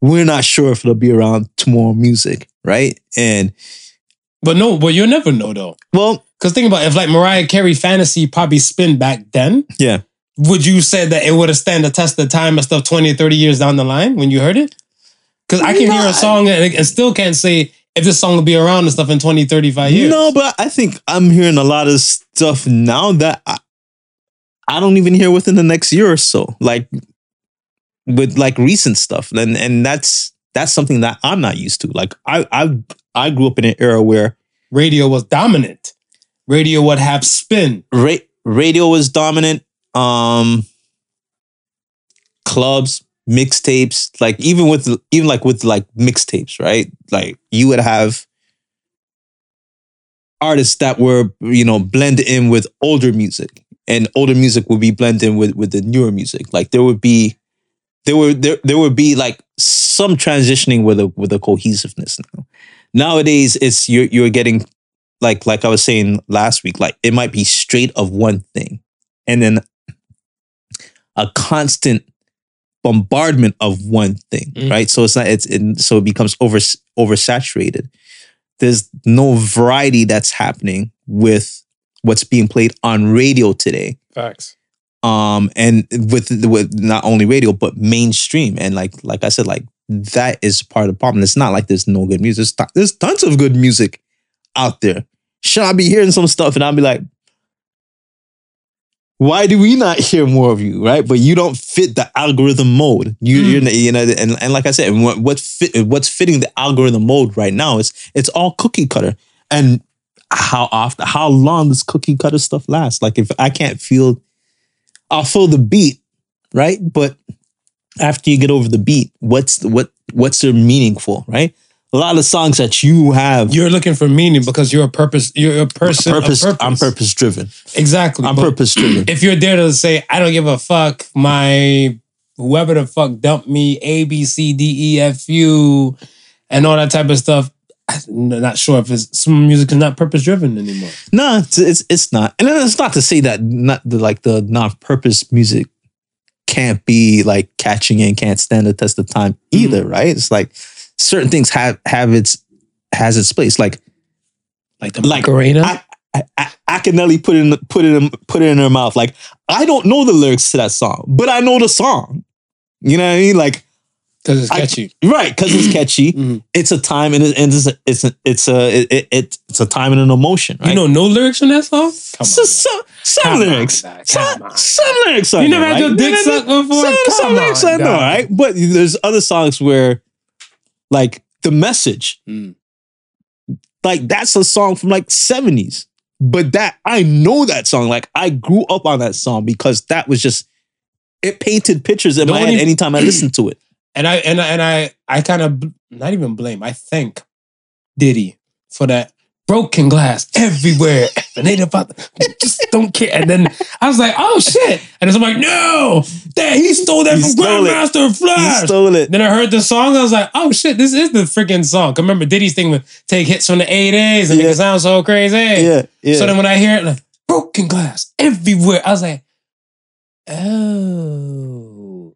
we're not sure if it'll be around tomorrow music, right? And But no, but you'll never know though. well, Because think about it, if like Mariah Carey fantasy probably spin back then, yeah. would you say that it would have stand the test of time and stuff 20 30 years down the line when you heard it? Because I can hear a song and, and still can't say if this song will be around and stuff in 20, 35 years. No, but I think I'm hearing a lot of stuff now that I, I don't even hear within the next year or so. Like with like recent stuff. And and that's that's something that I'm not used to. Like I I I grew up in an era where radio was dominant. Radio would have spin. ra- radio was dominant. Um clubs, mixtapes, like even with even like with like mixtapes, right? Like you would have artists that were, you know, blend in with older music. And older music would be blended in with with the newer music. Like there would be there were there there would be like some transitioning with a with a cohesiveness now. Nowadays it's you're you're getting like like I was saying last week, like it might be straight of one thing and then a constant bombardment of one thing, Mm. right? So it's not it's it, so it becomes over oversaturated. There's no variety that's happening with what's being played on radio today Facts. um and with with not only radio but mainstream and like like i said like that is part of the problem it's not like there's no good music there's, to- there's tons of good music out there should i be hearing some stuff and i'll be like why do we not hear more of you right but you don't fit the algorithm mode you Mm. you're, you know and, and like i said what what fit, what's fitting the algorithm mode right now is it's all cookie cutter and how often how long does cookie cutter stuff last like if i can't feel I'll feel the beat, right? But after you get over the beat, what's what what's their meaningful, right? A lot of songs that you have You're looking for meaning because you're a purpose. You're a person. purpose, purpose. I'm purpose driven. Exactly. I'm purpose driven. If you're there to say, I don't give a fuck, my whoever the fuck dumped me, A, B, C, D, E, F, U, and all that type of stuff. I'm not sure if it's some music is not purpose driven anymore. No, it's, it's it's not, and it's not to say that not the like the non-purpose music can't be like catching and can't stand the test of time mm-hmm. either, right? It's like certain things have have its has its place. Like Like the Like, Macarena. I, I, I, Akinyele put it in put it in put it in her mouth. Like I don't know the lyrics to that song, but I know the song. You know what I mean? Like Because it's I- catchy. right because it's catchy. Mhm. It's a time and, it, and it's a, it's a, it's a it, it, it's it's a time and an emotion. Right? You know no lyrics in that song? Come So- on. some some Come on, lyrics, dog. some, some lyrics. You never had right? your dick No, no, sucked before? Some, some Come lyrics on, I know, right? But there's other songs where, like the message, Mm. like that's a song from like 70s. But that I know that song. Like I grew up on that song because that was just it painted pictures in The my only- head anytime I listened to it. And I and I and I I kind of not even blame. I thank Diddy for that broken glass everywhere. And they about just don't care. And then I was like, oh shit. And then I'm like, no, that he stole that He from stole it. Grandmaster He stole it. Then I heard the song. I was like, oh shit, this is the freaking song. 'Cause remember Diddy's thing with take hits from the 80s and make Yeah. it sound so crazy. Yeah, yeah. So then when I hear it, like broken glass everywhere, I was like, oh.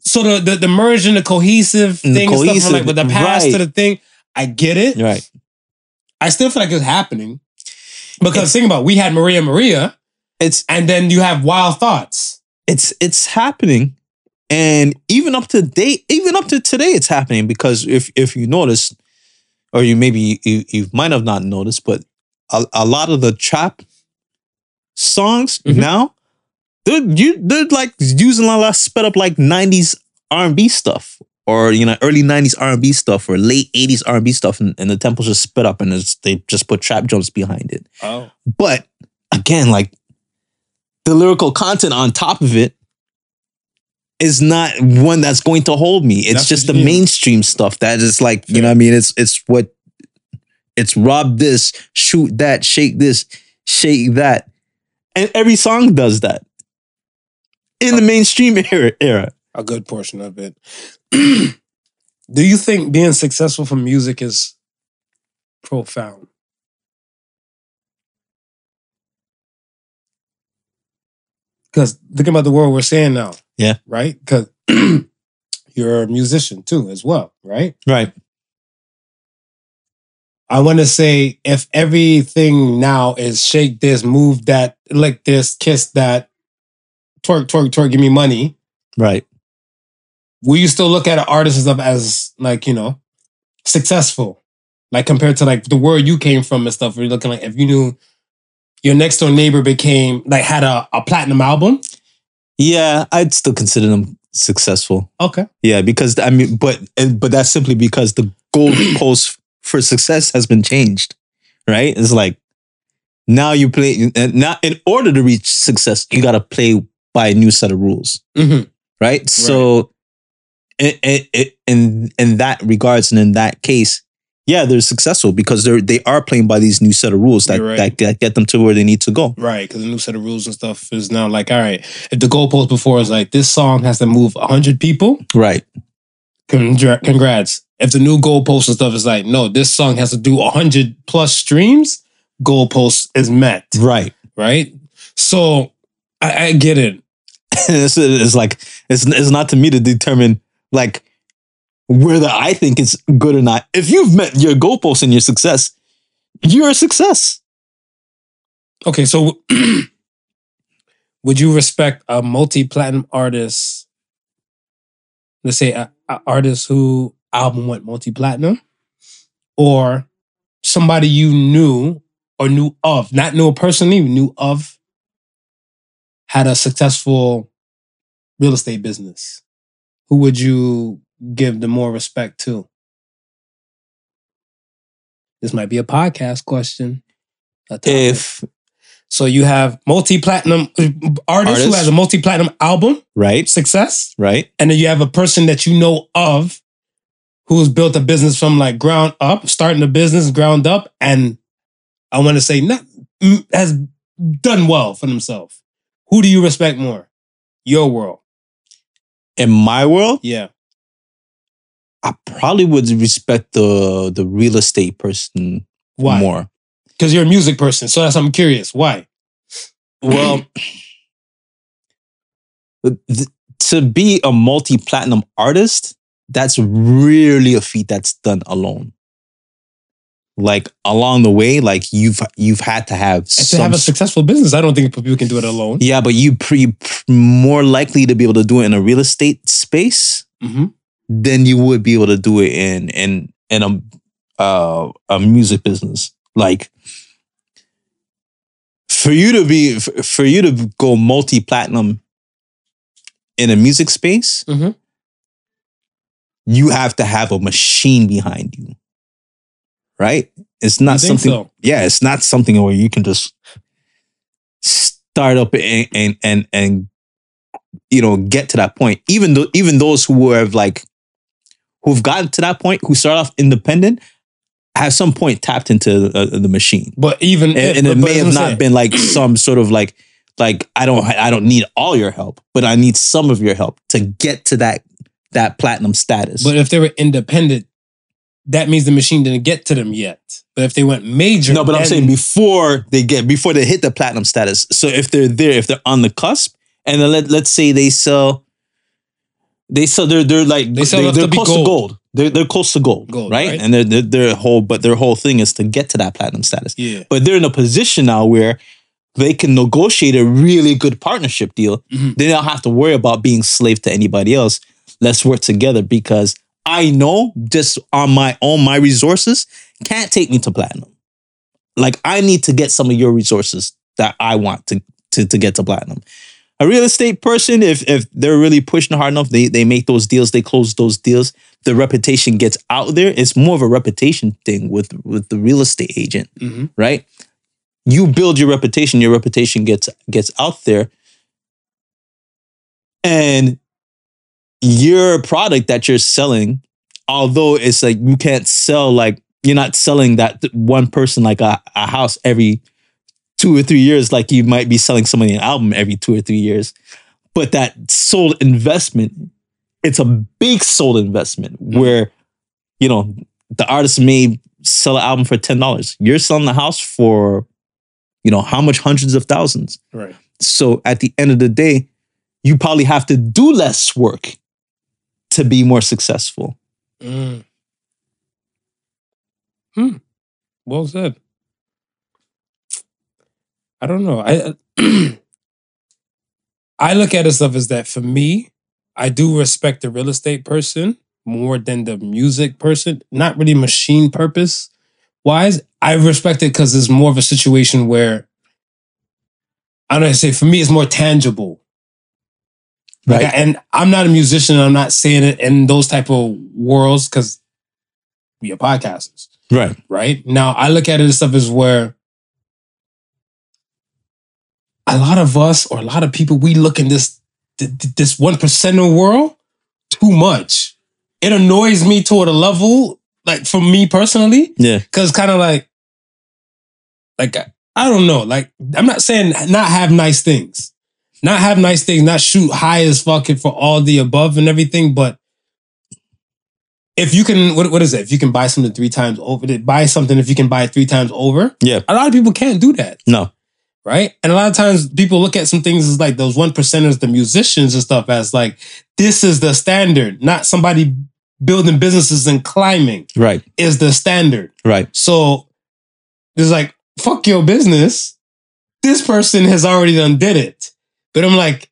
So the the, the merge and the cohesive And the thing and stuff from like with the past to the thing, I get it. right. I still feel like it's happening. Because think about it, we had Maria Maria, It's and then you have Wild Thoughts. it's it's happening and even up to date even up to today it's happening because if if you notice or you maybe you, you might have not noticed but a, a lot of the trap songs Mhm. now they're you they're like using a lot of sped up like 90s R&B stuff or you know early 90s R&B stuff or late 80s R&B stuff and, and the tempos just sped up and it's, they just put trap jumps behind it Oh. but again, like the lyrical content on top of it is not one that's going to hold me. It's That's just the mean. mainstream stuff that is like, you know what I mean? It's it's what it's rob this, shoot that, shake this, shake that. And every song does that. In the mainstream era, era. a good portion of it. Do you think being successful from music is profound? Because think about the world we're seeing now. Yeah. Right? Because you're a musician too, as well, right? Right. I want to say if everything now is shake this, move that, lick this, kiss that, twerk, twerk, twerk, give me money, Right. Will you still look at an artist and stuff as like, you know, successful? Like compared to like the world you came from and stuff, where you're looking like if you knew your next door neighbor became like had a, a platinum album. Yeah, I'd still consider them successful. Okay. Yeah, because I mean, but and- but that's simply because the goalpost for success has been changed, right? It's like now you play now in order to reach success, you got to play by a new set of rules, Mm-hmm. right? So, in, in in in that regards and in that case, yeah, they're successful because they're they are playing by these new set of rules that right. that, that get them to where they need to go. Right, because the new set of rules and stuff is now like, all right, if the goalpost before is like this song has to move hundred people, Right. Congrats. If the new goalpost and stuff is like, no, this song has to do 100 plus streams, goalpost is met, Right. right? So I, I get it. it's, it's like it's it's not to me to determine like whether I think it's good or not. If you've met your goalpost and your success, you're a success. Okay, so would you respect a multi platinum artist? Let's say a, a artist who album went multi platinum, or somebody you knew or knew of, not knew personally, knew of, had a successful real estate business. Who would you give the more respect to? This might be a podcast question. a. If So you have multi-platinum artist, who has a multi-platinum album right, success, right, and then you have a person that you know of who's built a business from like ground up, starting a business ground up, and I want to say not mm, has done well for themselves. Who do you respect more? Your world, in my world, yeah. I probably would respect the the real estate person Why? more. Because you're a music person, so that's I'm curious. Why? Well, th- to be a multi platinum artist, that's really a feat that's done alone. Like along the way, like you've you've had to have to have a successful business, I don't think people can do it alone. Yeah, but you pre more likely to be able to do it in a real estate space hmm than you would be able to do it in in in a uh, a music business. Like for you to be for you to go multi platinum in a music space, Mhm. you have to have a machine behind you, right? It's not something. so? Yeah, it's not something where you can just start up and and and and you know get to that point. Even though even those who have like who've gotten to that point, who start off independent, have some point tapped into uh, the machine, But even and, if- and it but may have not saying- been like some sort of like like I don't I don't need all your help, but I need some of your help to get to that that platinum status. But if they were independent, that means the machine didn't get to them yet. But if they went major, No, but I'm saying before they get before they hit the platinum status. So if they're there, if they're on the cusp, and then let let's say they sell, they sell they're they're like They sell they, are close to gold. gold. They're they're close to gold, Gold, right? right. And their their their whole but their whole thing is to get to that platinum status. yeah, But they're in a position now where they can negotiate a really good partnership deal. Mhm. They don't have to worry about being slave to anybody else. Let's work together because I know just on my own, my resources can't take me to platinum. Like I need to get some of your resources that I want to to, to get to platinum. A real estate person, if if they're really pushing hard enough, they they make those deals, they close those deals. The reputation gets out there. It's more of a reputation thing with with the real estate agent hmm right? You build your reputation, your reputation gets gets out there. And your product that you're selling, although it's like you can't sell like you're not selling that one person like a, a house every two or three years, like you might be selling somebody an album every two or three years. But that sold investment it's a big soul investment mm-hmm. where you know the artist may sell an album for ten dollars. You're selling the house for you know how much hundreds of thousands. Right. So at the end of the day, you probably have to do less work to be more successful. Mm. Hmm. Well said. I don't know. I I look at it stuff as that for me, I do respect the real estate person more than the music person. Not really machine purpose wise. I respect it because it's more of a situation where I don't say for me it's more tangible. Like, Right. and I'm not a musician. I'm not saying it in those type of worlds because we are podcasters, Right. right? Now I look at it as stuff as where a lot of us or a lot of people we look in this th- th- this one of the world too much. It annoys me toward a level like for me personally Yeah. because kind of like like I don't know like I'm not saying not have nice things not have nice things not shoot high as fucking for all the above and everything but if you can what, what is it if you can buy something three times over buy something if you can buy it three times over Yeah. a lot of people can't do that No. right? And a lot of times people look at some things as like those one percenters, the musicians and stuff, as like this is the standard, not somebody building businesses and climbing Right. is the standard. Right. So there's like fuck your business. This person has already done did it, but I'm like,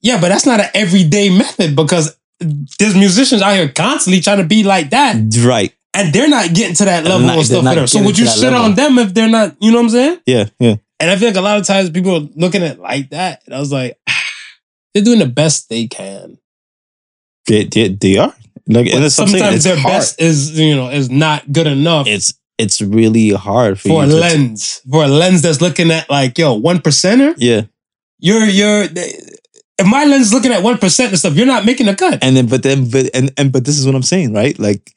yeah, but that's not an everyday method because there's musicians out here constantly trying to be like that, Right. and they're not getting to that level not- and stuff. they're not whatever. So would you sit level. on them if they're not? You know what I'm saying? Yeah. Yeah. And I feel like a lot of times people are looking at it like that. And I was like, they're doing the best they can. They, they, they are. Like, and it's something sometimes it's their hard. best is, you know, is not good enough It's it's really hard for, for a to- lens. For a lens that's looking at like, yo, one percenter, Yeah. You're you're if my lens is looking at one percent and stuff, you're not making a cut. And then, but then, but and and but this is what I'm saying, right? Like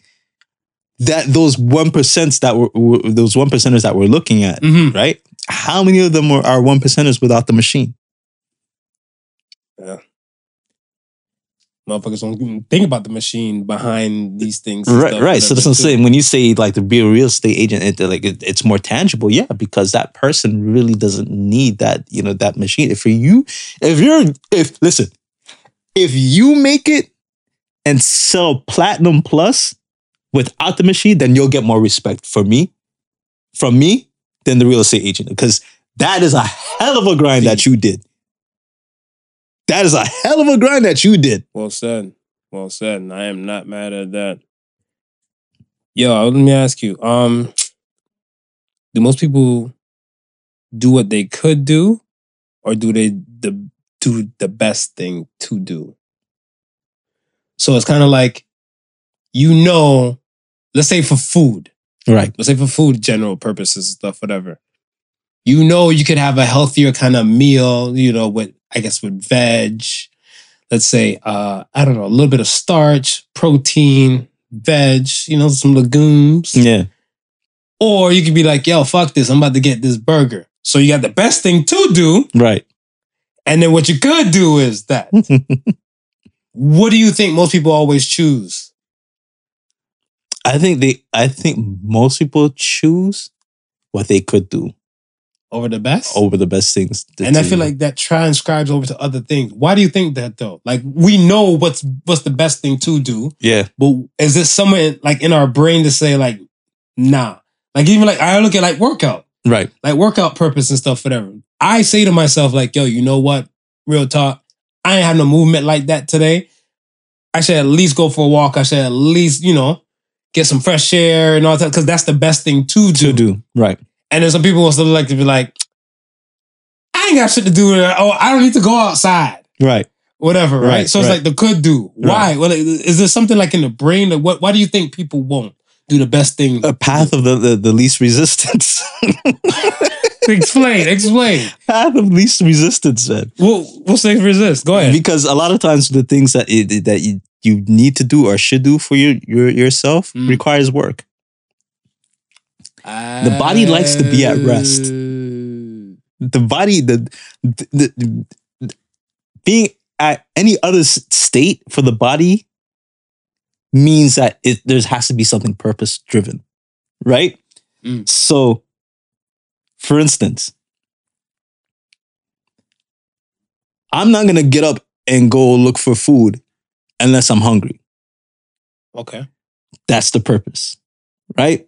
that those one percents that were, were those one percenters that we're looking at, Mhm. right? How many of them are, are one percenters without the machine? Motherfuckers don't even think about the machine behind these things. Right, stuff, right. So that's what I'm saying. When you say like to be a real estate agent, it, like it, it's more tangible, yeah, because that person really doesn't need that, you know, that machine. If you, if you're, if listen, if you make it and sell platinum plus without the machine, then you'll get more respect for me, from me, than the real estate agent, because that is a hell of a grind that you did. That is a hell of a grind that you did. Well said. Well said. And I am not mad at that. Yo, let me ask you. Um, do most people do what they could do, or do they the do the best thing to do? So it's kind of like, you know, let's say for food, Right. let's say for food general purposes and stuff, whatever. You know, you could have a healthier kind of meal, you know, with I guess with veg. Let's say, uh, I don't know, a little bit of starch, protein, veg, you know, some legumes. Yeah. Or you could be like, yo, fuck this, I'm about to get this burger. So you got the best thing to do, Right. and then what you could do is that. what do you think most people always choose? I think they I think most people choose what they could do Over the best? over the best things. and I feel like that transcribes over to other things. Why do you think that though? Like we know what's what's the best thing to do, yeah, but is it somewhere like in our brain to say like, nah? Like even like I look at like workout, right. like workout purpose and stuff, whatever. I say to myself like, yo, you know what? Real talk, I ain't have no movement like that today. I should at least go for a walk. I should at least you know get some fresh air and all that because that's the best thing to do. To do right. And then some people will still like to be like, I ain't got shit to do. with it. Oh, I don't need to go outside. Right. Whatever, right? Right, so it's right. like the could do. Why? Well, is there something like in the brain that what? Why do you think people won't do the best thing? A path of the, the, the least resistance. explain, explain. path of least resistance, man. We'll we'll say resist. Go ahead. Because a lot of times the things that it, that you, you need to do or should do for your, your yourself Mm. requires work. The body likes to be at rest. The body, the, the, the being at any other state for the body means that it there has to be something purpose driven, right? Mm. So, for instance, I'm not gonna get up and go look for food unless I'm hungry. Okay. That's the purpose, right?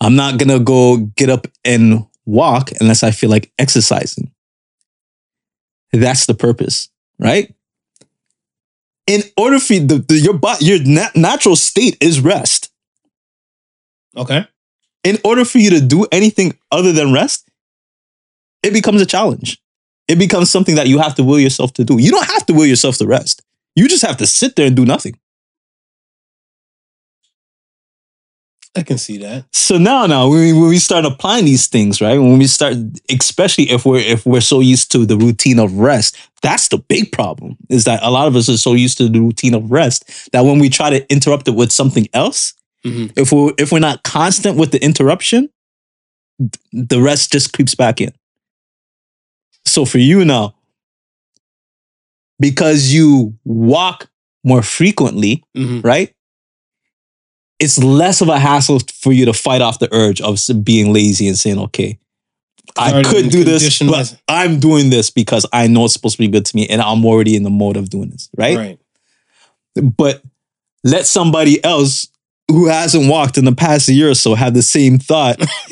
I'm not gonna go get up and walk unless I feel like exercising. That's the purpose, right? In order for the, the, your body, your na- natural state is rest. Okay. In order for you to do anything other than rest, it becomes a challenge. It becomes something that you have to will yourself to do. You don't have to will yourself to rest. You just have to sit there and do nothing. I can see that. So now, now when we, when we start applying these things, right? When we start, especially if we're if we're so used to the routine of rest, that's the big problem. Is that a lot of us are so used to the routine of rest that when we try to interrupt it with something else, Mhm. if we if we're not constant with the interruption, the rest just creeps back in. So for you now, because you walk more frequently, Mhm. right? It's less of a hassle for you to fight off the urge of being lazy and saying, okay, I could do this, but I'm doing this because I know it's supposed to be good to me and I'm already in the mode of doing this, right? Right. But let somebody else who hasn't walked in the past year or so have the same thought.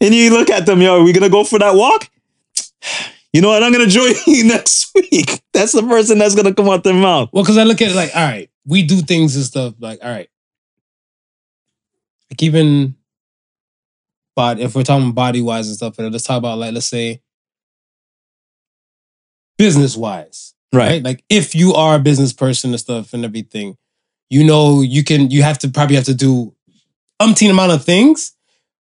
and you look at them, yo, are we gonna go for that walk? You know what? I'm gonna join you next week. That's the person that's gonna come out their mouth. Well, because I look at it like, all right, we do things and stuff like, all right. Like even body, if we're talking body wise and stuff, and let's talk about like, let's say business wise, right? Like if you are a business person and stuff and everything, you know, you can, you have to probably have to do umpteen amount of things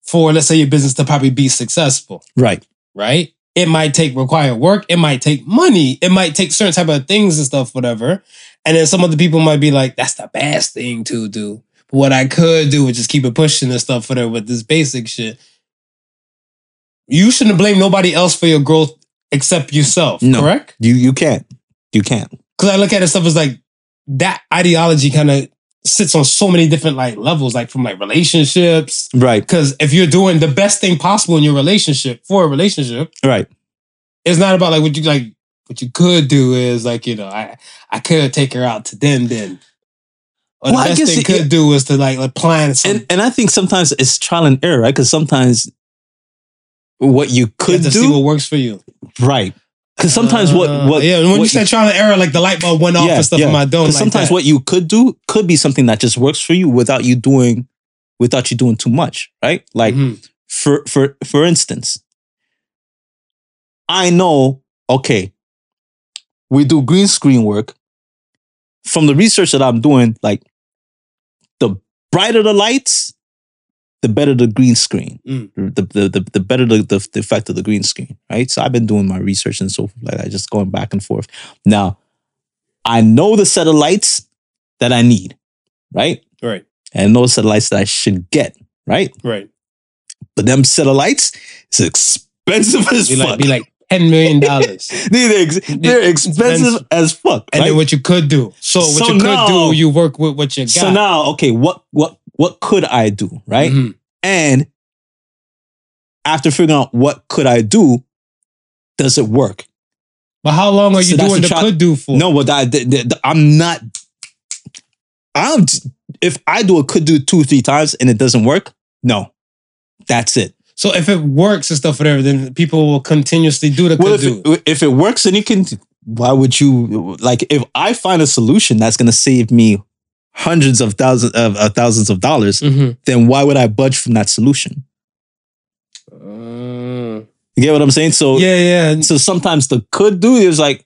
for, let's say, your business to probably be successful Right. right? It might take require work. It might take money. It might take certain type of things and stuff, whatever. And then some of the people might be like, "That's the best thing to do." But what I could do is just keep it pushing and stuff, whatever. With this basic shit, you shouldn't blame nobody else for your growth except yourself. No. Correct? You you can't. You can't. Because I look at it stuff as like that ideology kind of sits on so many different like levels, like from like relationships. Right. Because if you're doing the best thing possible in your relationship for a relationship, Right. it's not about like what you like what you could do is like you know i i could take her out to den den or Well, I the best guess thing it- could do is to like, like plan some And and I think sometimes it's trial and error, right? Because sometimes what you you could have to do, see what works for you right? Because sometimes what Uh, what yeah when what you said trial and error like the light bulb went off and stuff in my dome like sometimes that. what you could do could be something that just works for you without you doing without you doing too much, right? Like Mhm. for for for instance, I know, okay, we do green screen work. From the research that I'm doing, like the brighter the lights, the better the green screen. Mm. The, the, the, the better the, the, the effect of the green screen, right? So I've been doing my research and so forth like that, just going back and forth. Now, I know the set of lights that I need, right? right And the set of lights that I should get, right? right But them set of lights, it's expensive as be fuck. like be like 10 million dollars they're, ex- they're expensive as fuck. and right? then what you could do so what So you could now- do you work with what you got so now, okay, what what what could I do, right? Mhm. And after figuring out what could I do, does it work? but how long are you So doing the tri- could do for No, but I, I'm not. I'm. If I do a could do two three times and it doesn't work, no, that's it. So if it works and stuff whatever then people will continuously do the Well, could if it, if it works, then you can. Why would you like? If I find a solution that's going to save me hundreds of thousands of uh, thousands of dollars, Mhm. then why would I budge from that solution? Uh, You get what I'm saying? So yeah, yeah. so sometimes the could do is like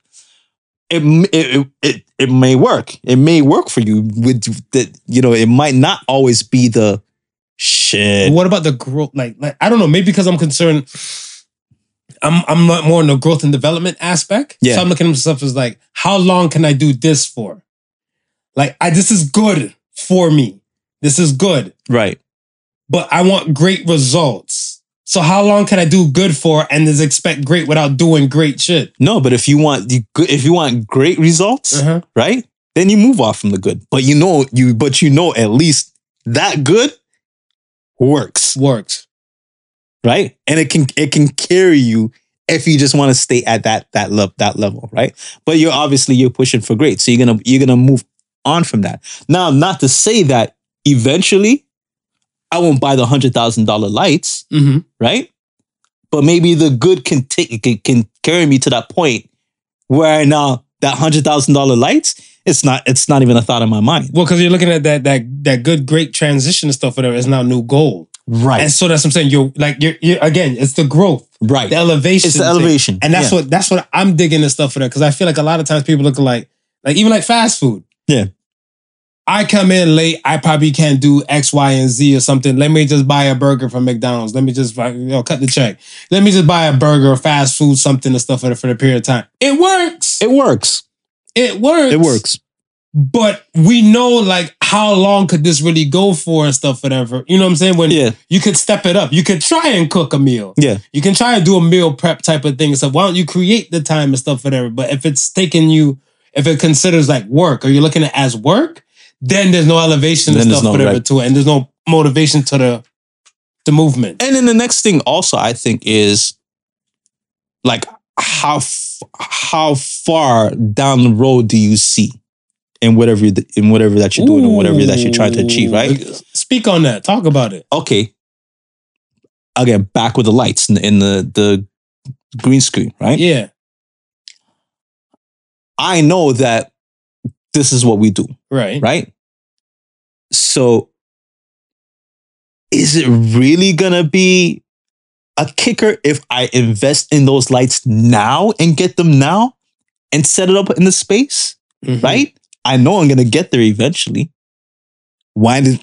it it it it may work. It may work for you with that. You know, it might not always be the shit. What about the growth? Like, like I don't know. Maybe because I'm concerned. I'm I'm not more in the growth and development aspect. Yeah. So I'm looking at myself as like, how long can I do this for? Like, I this is good for me. This is good, Right. but I want great results. So how long can I do good for and just expect great without doing great shit? No, but if you want the if you want great results, Uh-huh. right? Then you move off from the good. But you know you but you know at least that good works, Works. right? And it can it can carry you if you just want to stay at that that level that level, right? But you're obviously you're pushing for great. So you're going to you're to move on from that. Now, not to say that eventually I won't buy the $100,000 lights, Mm-hmm. right? But maybe the good can take can, can carry me to that point where now that hundred thousand dollar lights, it's not it's not even a thought in my mind. Well, because you're looking at that that that good, great transition and stuff, whatever, is now new goal. Right, And so that's what I'm saying. You're like you're, you're again, it's the growth, right. the elevation. It's the thing. elevation, And that's Yeah. what that's what I'm digging and stuff for that. Cause I feel like a lot of times people look like like even like fast food. Yeah. I come in late, I probably can't do X, Y, and Z or something. Let me just buy a burger from McDonald's. Let me just you know, cut the check. Let me just buy a burger, fast food, something and stuff for the, for the period of time. It works. It works. It works. It works. But we know like how long could this really go for and stuff, whatever. You know what I'm saying? When Yeah, you could step it up. You could try and cook a meal. yeah, You can try and do a meal prep type of thing and stuff. Why don't you create the time and stuff, whatever? But if it's taking you, if it considers like work, or you're looking at it as work, then there's no elevation and Then stuff, no, whatever right. to it, and there's no motivation to the the movement. And then the next thing also I think is like how how far down the road do you see in whatever you- in whatever that you're doing or whatever that you're trying to achieve, right? Speak on that. Talk about it. Okay. Again, back with the lights in the, in the the green screen, right? Yeah. I know that this is what we do, Right. right? So is it really gonna be a kicker if I invest in those lights now and get them now and set it up in the space, Mhm. right? I know I'm gonna get there eventually. Why did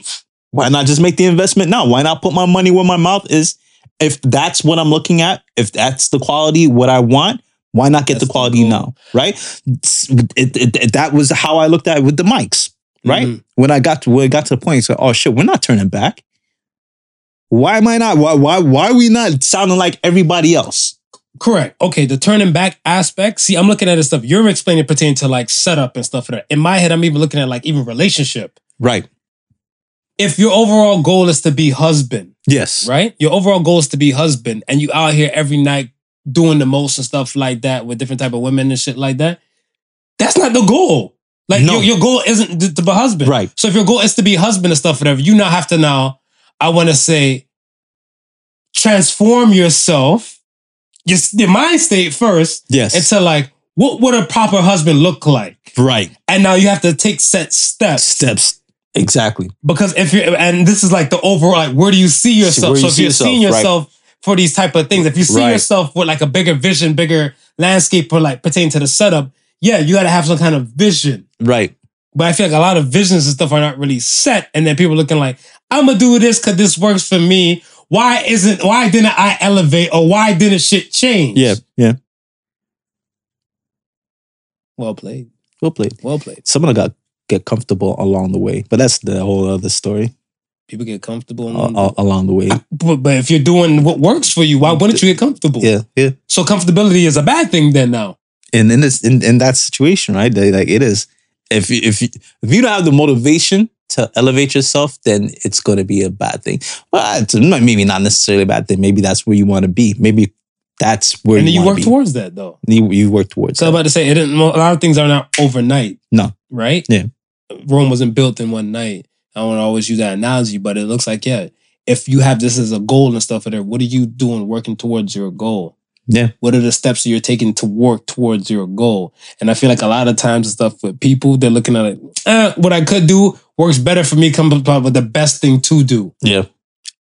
why not just make the investment now? Why not put my money where my mouth is? If that's what I'm looking at, if that's the quality what I want, why not get That's the quality goal. now, right? It- it- it- that was how I looked at it with the mics, right? Mhm. When I got to when it got to the point, so oh shit, we're not turning back. Why am I not? Why why why are we not sounding like everybody else? Correct. Okay, the turning back aspect. See, I'm looking at this stuff. You're explaining pertaining to like setup and stuff. In my head, I'm even looking at like even relationship. Right. If your overall goal is to be husband, Yes. right? Your overall goal is to be husband, and you out here every night doing the most and stuff like that with different type of women and shit like that. That's not the goal. Like No. your, your goal isn't to, to be husband, Right. So if your goal is to be husband and stuff, whatever, you now have to now. I want to say, transform yourself, your, your mind state first, Yes. into like what would a proper husband look like, right. and now you have to take set steps Steps. Exactly. because if you're and this is like the overall like where do you see yourself where so if see you're yourself, seeing right. yourself for these type of things if you see Right. yourself with like a bigger vision bigger landscape or like pertaining to the setup yeah you got to have some kind of vision Right. but i feel like a lot of visions and stuff are not really set and then people looking like i'm gonna do this because this works for me why isn't why didn't i elevate or why didn't shit change Yeah. Yeah. well played Well played. well played Someone got get comfortable along the way, but that's the whole other story. people get comfortable Uh, and- uh, along the way. but, but if you're doing what works for you why wouldn't you get comfortable Yeah. Yeah. So comfortability is a bad thing then now. and in this in, in that situation, right? They, like it is. If you, if you, if you don't have the motivation to elevate yourself, then it's going to be a bad thing. Well, it's maybe not necessarily a bad thing. Maybe that's where you want to be. Maybe that's where and you, you work be. towards that though. You, you work towards. So I'm about to say it didn't a lot of things are not overnight. No. Right? Yeah. Rome wasn't built in one night. I don't always use that analogy, but it looks like, yeah, if you have this as a goal and stuff there, what are you doing working towards your goal? Yeah. What are the steps that you're taking to work towards your goal? And I feel like a lot of times and stuff with people, they're looking at it, eh, what I could do works better for me, come up with the best thing to do. Yeah.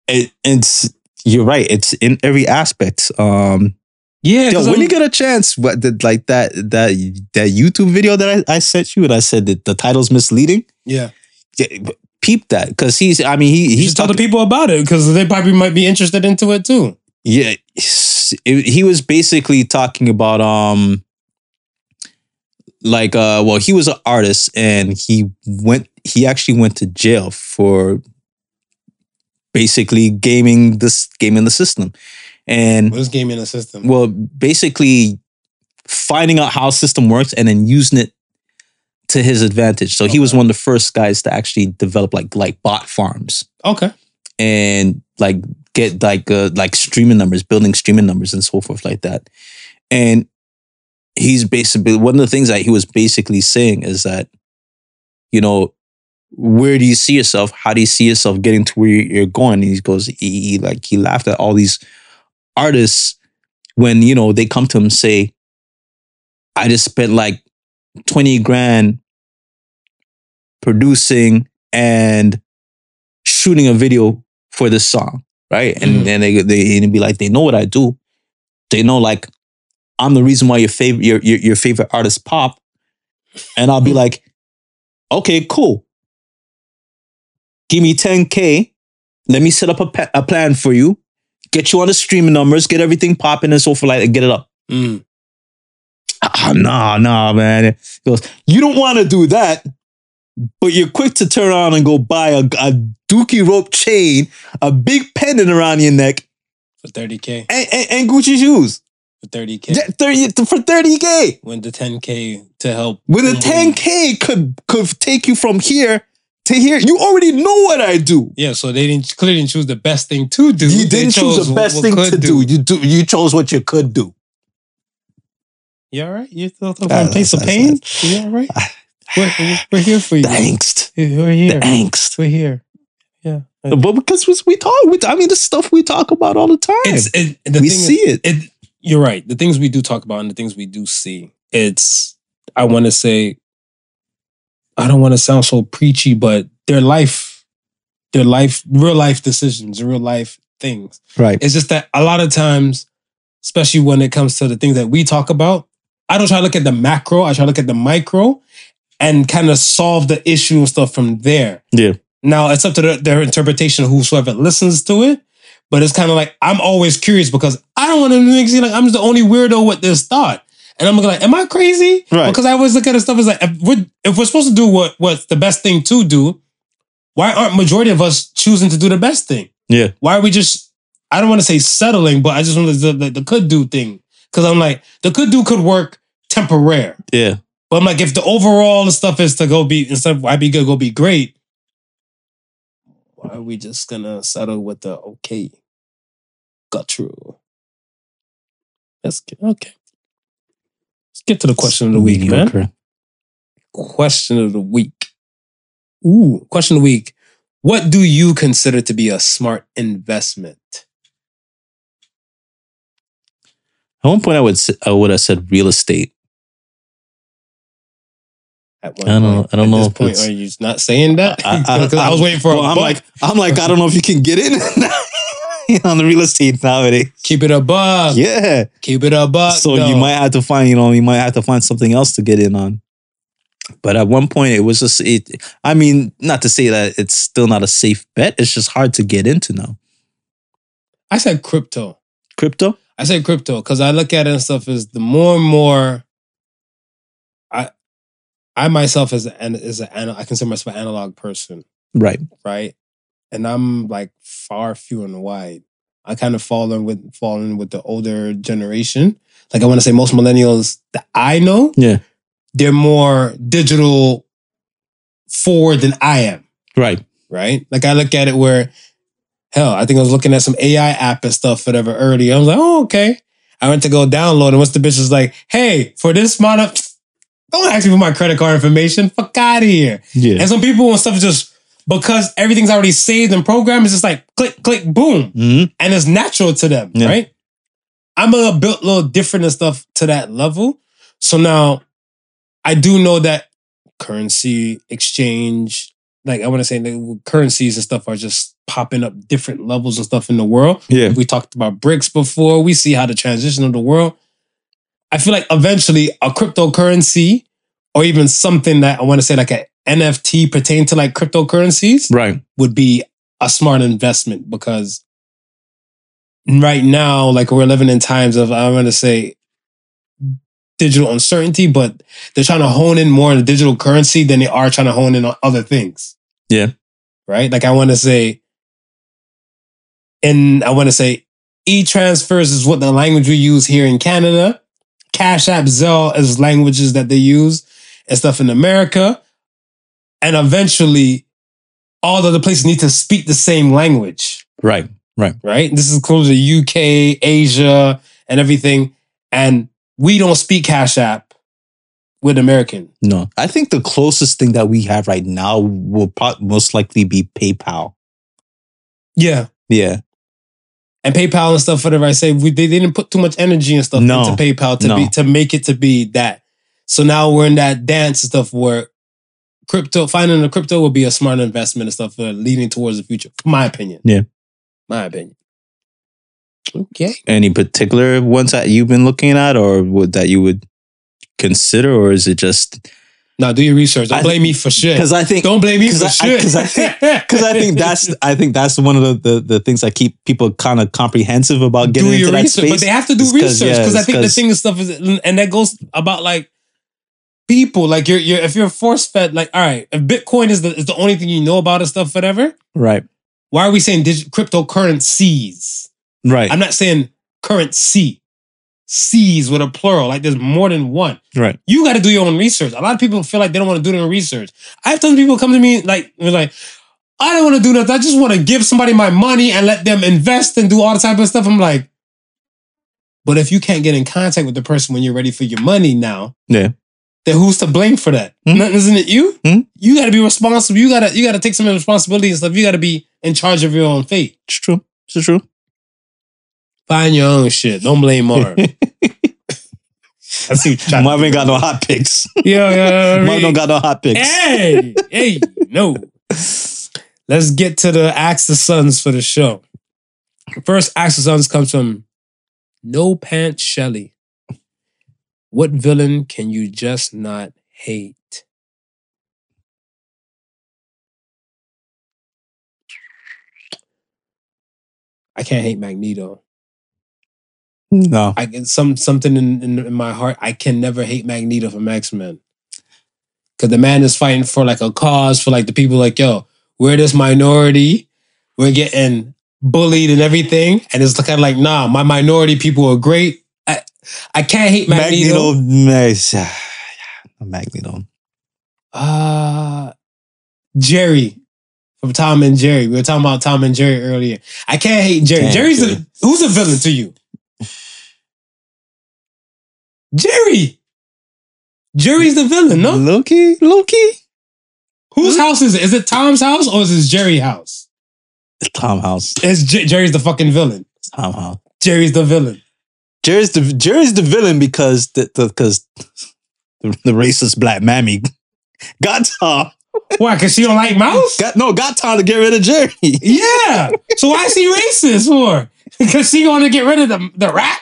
It, it's you're right. It's in every aspect. Um, Yeah. yo, when I'm- you get a chance, what did like that that that YouTube video that I, I sent you and I said that the title's misleading. yeah. Yeah, peep that because he's. I mean, he he's should tell the talking- people about it because they probably might be interested into it too. Yeah, it- he was basically talking about um like uh well he was an artist and he went he actually went to jail for basically gaming this gaming the system. And What is gaming the system? well, basically finding out how a system works and then using it to his advantage. So he was one of the first guys to actually develop like like bot farms okay. and like get like uh, like streaming numbers, building streaming numbers and so forth like that. And he's basically one of the things that he was basically saying is that you know where do you see yourself? How do you see yourself getting to where you're going? And he goes, he, he like he laughed at all these artists when you know they come to him and say, I just spent like 20 grand producing and shooting a video for this song, right? And Mhm. then they they and be like, they know what I do. They know like I'm the reason why your favorite your your, your favorite artist pop, and I'll be like, okay, cool. Give me 10k. Let me set up a, a plan for you. Get you on the streaming numbers. Get everything popping and so forth, like and get it up. Mm. Ah, nah, nah, man. He goes, you don't want to do that, but you're quick to turn around and go buy a, a dookie rope chain, a big pendant around your neck, For 30K. and, and, and Gucci shoes. For 30K. Yeah, 30, for 30K. When the 10K to help. When boom. 10K could, could take you from here to here, you already know what I do. Yeah, so they didn't clearly didn't choose the best thing to do. You didn't choose the best thing to do. You do. You chose what you could do. You all right? You talking Uh, from place of pain? You all right? We're, we're- we're here for you. The angst. We're The here. angst. We're here. Yeah. But because we, talk, we, I mean, the stuff we talk about all the time. It's it, the we thing is- see it. it you're right. The things we do talk about and the things we do see, it's I want to say I don't want to sound so preachy, but their life, their life, real life decisions, real life things. Right. It's just that a lot of times, especially when it comes to the things that we talk about, I don't try to look at the macro, I try to look at the micro and kind of solve the issue and stuff from there. Yeah. Now it's up to the, their interpretation of whosoever listens to it. But it's kind of like I'm always curious because I don't want to make it seem like I'm the only weirdo with this thought. And I'm like, am I crazy? Right. Because I always look at the stuff as like, if we're, if we're supposed to do what what's the best thing to do, why aren't majority of us choosing to do the best thing? Yeah. Why are we just? I don't want to say settling, but I just want to the, the, the could do thing because I'm like the could do could work temporary. Yeah. But I'm like, if the overall stuff is to go be instead of why be good, go be great. Why are we just gonna settle with the okay? Got true. Let's get okay. Get to the question of the week, man. Question of the week. Ooh, question of the week. What do you consider to be a smart investment? At one point, I would I would have said real estate. At one I don't? I don't At know point, are you not saying that? I- I- I, was waiting for. Well, I'm like, I'm like, I don't know if you can get in on the real estate nowadays. Eh? keep it above. Yeah. Keep it above. So you might have to find, you know, you might have to find something else to get in on. But at one point, it was just, it. I mean, not to say that it's still not a safe bet. It's just hard to get into now. I said crypto. Crypto. I say crypto because I look at it and stuff as the more and more. I, I myself as an as an I consider myself an analog person, Right. right? And I'm like far few and wide. I kind of fall in with fall in with the older generation. Like I want to say most millennials that I know, Yeah. they're more digital forward than I am. Right. right? Like I look at it where, hell, I think I was looking at some AI app and stuff, whatever, earlier. I was like, oh, okay. I went to go download, and once the bitch was like, hey, for this amount of, don't ask me for my credit card information. Fuck out of here. Yeah. And some people and stuff just because everything's already saved and programmed, it's just like click, click, boom, hmm and it's natural to them, Yeah. right? I'm a built a little different and stuff to that level. So now I do know that currency exchange, like I want to say the currencies and stuff are just popping up different levels and stuff in the world. Yeah. We talked about BRICS before. We see how the transition of the world. I feel like eventually a cryptocurrency or even something that I want to say like a NFT pertain to like cryptocurrencies Right. would be a smart investment because right now, like we're living in times of, I want to say, digital uncertainty, but they're trying to hone in more on the digital currency than they are trying to hone in on other things. Yeah. Right? Like I want to say, and I want to say e-transfers is what the language we use here in Canada. Cash App, Zelle is languages that they use and stuff in America. And eventually, all the other places need to speak the same language, Right. right? Right? This is includes the UK, Asia, and everything. And we don't speak Cash App with American. No, I think the closest thing that we have right now will most likely be PayPal. Yeah. Yeah. and PayPal and stuff, whatever I say, we, they didn't put too much energy and stuff No. into PayPal to No. be to make it to be that. So now we're in that dance and stuff where crypto finding a crypto will be a smart investment and stuff uh, leading towards the future. My opinion. Yeah. My opinion. Okay. Any particular ones that you've been looking at, or would that you would consider, or is it just Now do your research. Don't I- blame me for shit. because I think Don't blame me for I- shit. because I think- I think that's I think that's one of the the, the things that keep people kind of comprehensive about getting do into your that research, space. but they have to do research yeah, because I it's think the thing and stuff is, and that goes about like people. Like you're, you're if you're force fed, like all right, if Bitcoin is the is the only thing you know about and stuff, whatever. right, Why are we saying dig- cryptocurrencies? right, I'm not saying currency. C's with a plural, like there's more than one. right. You got to do your own research. A lot of people feel like they don't want to do their own research. I have tons of people come to me like, like, I don't want to do nothing. I just want to give somebody my money and let them invest and do all the type of stuff. I'm like, but if you can't get in contact with the person when you're ready for your money now, Yeah. Then who's to blame for that? Hmm. Nothing, Isn't it you? Hmm. You got to be responsible. You got to you got to take some responsibility and stuff. You got to be in charge of your own fate. It's true. It's true. Find your own shit. Don't blame Marv. I see. what you're trying to Marvin got no hot picks. Yeah, yeah. Marvin don't got no hot picks. Hey, hey, no. Let's get to the Ask the Sons for the show. First Ask the Sons comes from No Pants Shelley. What villain can you just not hate? I can't hate Magneto. No, I get some something in, in, in my heart. I can never hate Magneto from X Men. Cause the man is fighting for like a cause for like the people like, yo, we're this minority, we're getting bullied and everything. And it's kind of like, nah, my minority people are great. I, can't hate Magneto. Magneto. Magneto. Uh Jerry from Tom and Jerry. We were talking about Tom and Jerry earlier. I can't hate Jerry. Damn, Jerry's Jerry. the who's a villain to you? Jerry. Jerry's the villain, no? Loki. Loki. Whose house is it? Is it Tom's house or is it Jerry's house? It's Tom House. It's J- Jerry's the fucking villain? Tom House. Jerry's the villain. Jerry's the Jerry's the villain because the because the, the racist black mammy got Tom. Why? Because she don't like mouse? Got no got Tom to get rid of Jerry. Yeah. So why is he racist for? Because she want to get rid of the, the rat?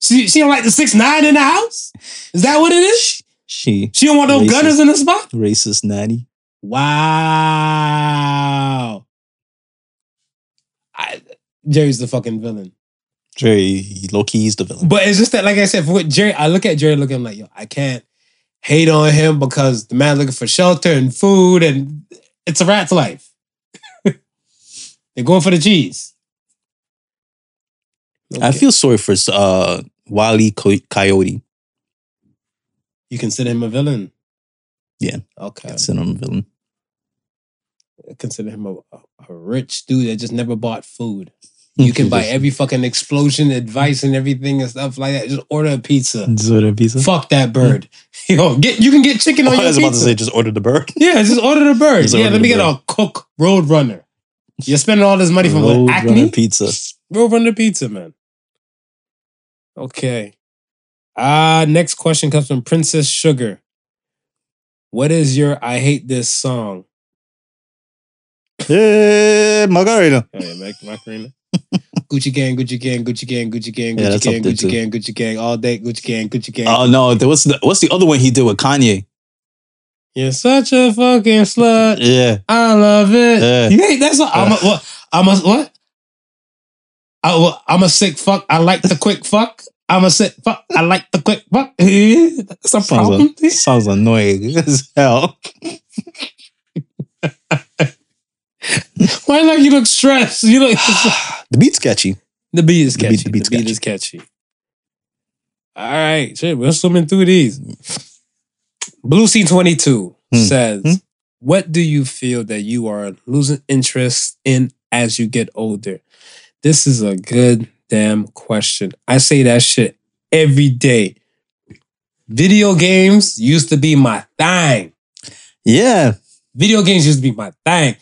She, she don't like the six nine in the house? Is that what it is? She She don't want no Racist. gunners in the spot? racist nanny. Wow. I, Jerry's the fucking villain. Jerry Loki is the villain. But it's just that, like I said, for what Jerry, I look at Jerry, look at him like, yo, I can't hate on him because the man looking for shelter and food, and it's a rat's life. They're going for the cheese. I feel sorry for uh Wally Coyote. you consider him a villain. Yeah. Okay. Consider him a villain. I consider him a, a rich dude that just never bought food. You can buy every fucking explosion advice and everything and stuff like that. Just order a pizza. Just order a pizza. Fuck that bird. Yo, get you can get chicken Oh, on I your was pizza. about to say just order the bird. Yeah, just order the bird. Just yeah, let me get bird. a cook road runner. You're spending all this money from what, Road Acme? Runner pizza. Road runner pizza, man. Okay. Uh next question comes from Princess Sugar. What is your I hate this song? Hey, Margarita. Yeah, Mac- Macarena. Gucci gang, Gucci gang, Gucci gang, Gucci gang, Gucci up gang, Gucci gang, Gucci gang, all day, Gucci gang, Gucci gang. Oh no, there was the, what's the other one he did with Kanye? You're such a fucking slut. Yeah. I love it. Yeah. You hate that song? I'm a what? I'm a what? I? I'm a sick fuck. I like the quick fuck. I'm a sick fuck. I like the quick fuck. That's a problem. Sounds, sounds annoying as hell. Why like you look stressed? You look The beat's catchy. the beat is The beat- catchy. the The, beat's beat catchy. is catchy. All right, shit, we're swimming through these. Blue Sea twenty two Hmm. says, Hmm. "What do you feel that you are losing interest in as you get older?" This is a good damn question. I say that shit every day. Video games used to be my thing. Yeah. Video games used to be my thing.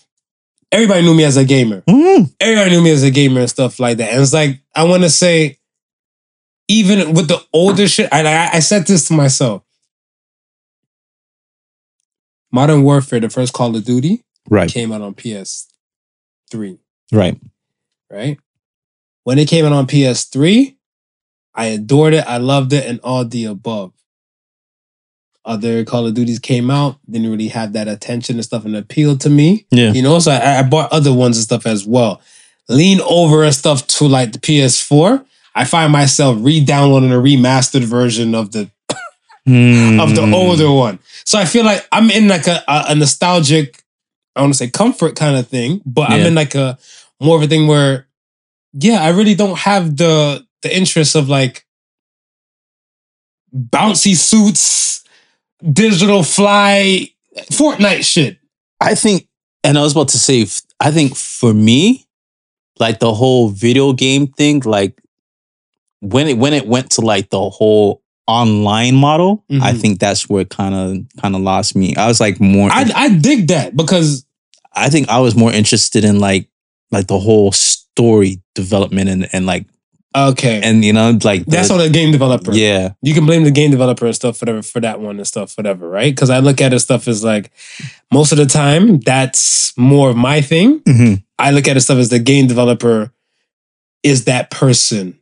Everybody knew me as a gamer. Mm. Everybody knew me as a gamer and stuff like that. And it's like, I want to say, even with the older shit, I, I, I said this to myself. Modern Warfare, the first Call of Duty, Right. came out on PS3, Right. right? When it came out on PS3, I adored it. I loved it and all the above. Other Call of Duties came out, didn't really have that attention and stuff and appeal to me. Yeah. You know, so I, I bought other ones and stuff as well. Lean over and stuff to like the PS4. I find myself re-downloading a remastered version of the of the Mm. older one. So I feel like I'm in like a, a, a nostalgic, I want to say comfort kind of thing, but I'm in like a more of a thing where, yeah, I really don't have the the interest of like bouncy suits, digital fly, Fortnite shit. I think, and I was about to say, I think for me, like the whole video game thing, like when it when it went to like the whole online model, I Mhm. think that's where kind of kind of lost me. I was like more. I I dig that because I think I was more interested in like like the whole story development and and like okay, and you know like that's the, on the game developer. yeah. You can blame the game developer and stuff whatever for that one and stuff whatever right? Because i look at it stuff as like most of the time that's more of my thing. Mhm. i look at it stuff as the game developer is that person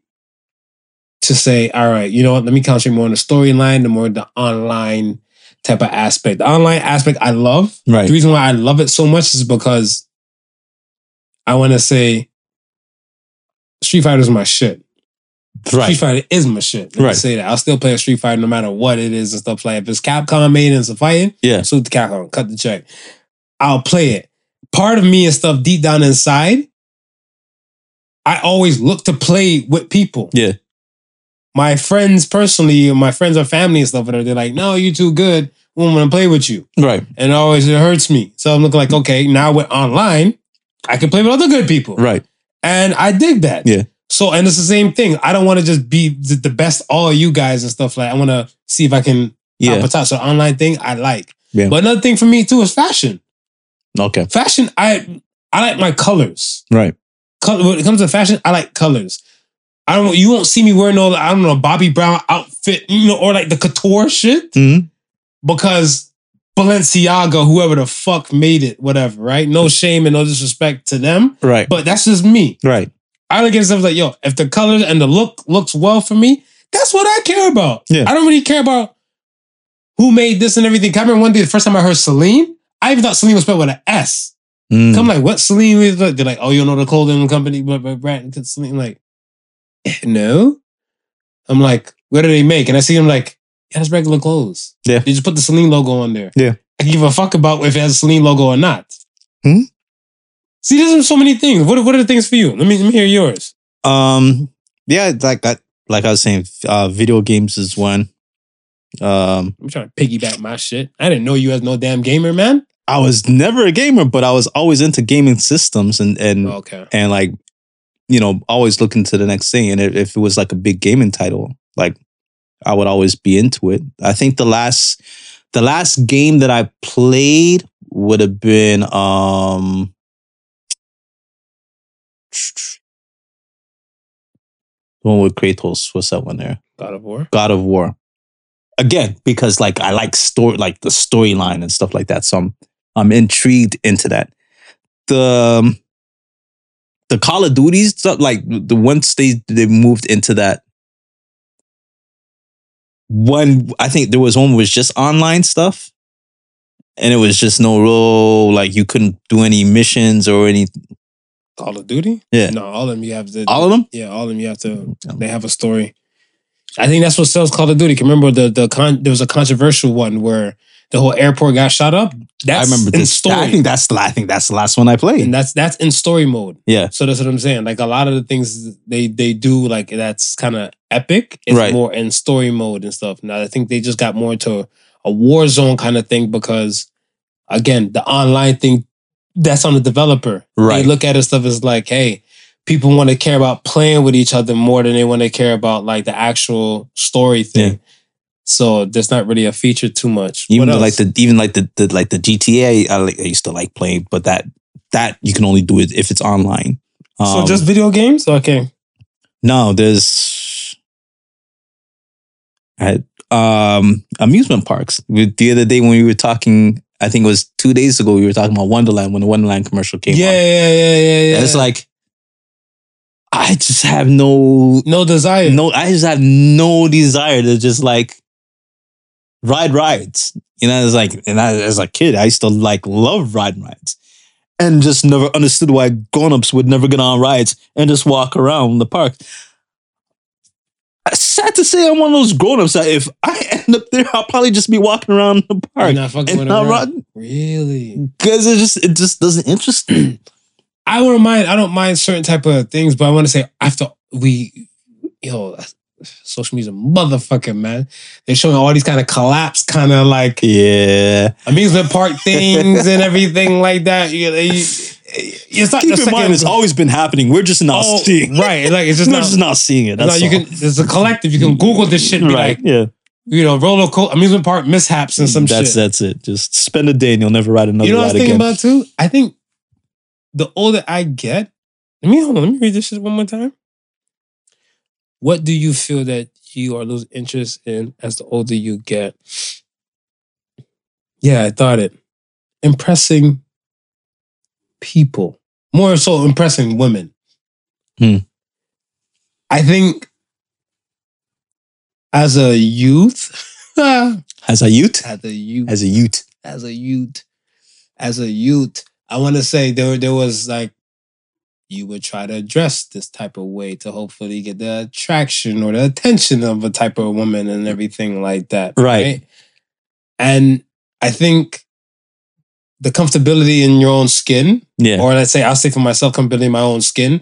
to say all right you know what? Let me concentrate more on the storyline the more the online type of aspect. The online aspect i love. Right. The reason why i love it so much is because i want to say street fighter is my shit Street Fighter is my shit. Let me Right. say that. I'll still play a Street Fighter no matter what it is and stuff like that. If it's Capcom made and it's a fighting, Yeah. so the Capcom, cut the check. I'll play it. Part of me and stuff deep down inside, I always look to play with people. Yeah. My friends personally, my friends or family and stuff, they're like, no, you're too good. We want to play with you. right And it always it hurts me. So I'm looking like, mm. okay, now we're online. I can play with other good people. right And I dig that. Yeah. So, and it's the same thing. I don't want to just be the the best all you guys and stuff like. I want to see if I can yeah top a top. So, online thing I like. Yeah. But another thing for me too is fashion. okay Fashion, I I like my colors. right Color, when it comes to fashion, I like colors. I don't. You won't see me wearing no. I don't know Bobby Brown outfit, you know, or like the couture shit Mhm. because Balenciaga, whoever the fuck made it, whatever. Right? No shame and no disrespect to them, right but that's just me. right I look at stuff like, yo, if the colors and the look looks well for me, that's what I care about. Yeah. I don't really care about who made this and everything. I remember one day, the first time I heard Celine, I even thought Celine was spelled with an S. Mm. I'm like, what Celine is? They're like, oh, you know the clothing company, but but brand Celine. Like, eh, no. I'm like, what do they make? And I see them like, yeah, it's regular clothes. Yeah. They just put the Celine logo on there. Yeah. I give a fuck about if it has a Celine logo or not. Hmm? See, there's so many things. What, what are the things for you? Let me let me hear yours. Um, yeah, like I, like I was saying, uh, video games is one. Um, I'm trying to piggyback my shit. I didn't know you as no damn gamer, man. I was never a gamer, but I was always into gaming systems and and Okay. and like, you know, always looking to the next thing. And if, if it was like a big gaming title, like I would always be into it. I think the last the last game that I played would have been um the one with Kratos. What's that one there? God of War. God of War. Again, because like I like story, like the storyline and stuff like that. So I'm I'm intrigued into that. The um, the Call of Duty stuff, like the once they they moved into that one, I think there was one was just online stuff, and it was just no real like you couldn't do any missions or any Call of Duty? Yeah. No, all of them you have to. all of them. Yeah, all of them you have to. Mm, they have a story. I think that's what sells Call of Duty. 'Cause Remember the the con, there was a controversial one where the whole airport got shot up. That's I remember in this. story, I think that's the I think that's the last one I played. and that's that's in story mode. yeah. So that's what I'm saying. Like a lot of the things they they do, like that's kind of epic. It's Right. more in story mode and stuff. Now I think they just got more into a war zone kind of thing because, again, the online thing that's on the developer. Right. They look at it stuff as like, hey, people want to care about playing with each other more than they want to care about like the actual story thing. Yeah. So there's not really a feature too much. Even like the even like the, the like the GTA, I, like, I used to like playing, but that that you can only do it if it's online. so Um, just video games. Okay. no, there's at um amusement parks. The other day when we were talking, I think it was two days ago, we were talking about Wonderland when the Wonderland commercial came Yeah, on. yeah, yeah, yeah, yeah. And it's like I just have no no desire. no I just have no desire to just like ride rides. You know, it's like and I, as a kid, I used to like love riding rides. And just never understood why grown-ups would never get on rides and just walk around the park. Sad to say, I'm one of those grown-ups that if I end up there, I'll probably just be walking around the park not fucking and not around. Really? because it just it just doesn't interest me. I wouldn't mind. I don't mind certain type of things, but I want to say after we, yo, social media, motherfucker, man. They're showing all these kind of collapse, kind of like yeah, amusement park things and everything like that. You, you, it's not keep in mind it's always been happening. We're just not Oh, seeing. it. right. Like it's just We're not. just not seeing it. no, That's you all. can. There's a collective. You can mm-hmm. Google this shit. Right? like, yeah, you know, roller coaster, amusement park mishaps and some that's shit. that's it. Just spend a day and you'll never ride another You know what I ride was thinking again. about too? I think the older I get, let me hold on, let me read this shit one more time. What do you feel that you are losing interest in as the older you get? Yeah, I thought it. Impressing people. More so impressing women. Hmm. I think as a youth, As a youth, as a youth, as a youth, as a youth, as a youth, I want to say there there was like you would try to dress this type of way to hopefully get the attraction or the attention of a type of woman and everything like that. Right. And I think the comfortability in your own skin, yeah, or let's say I'll say for myself, comfortability in my own skin,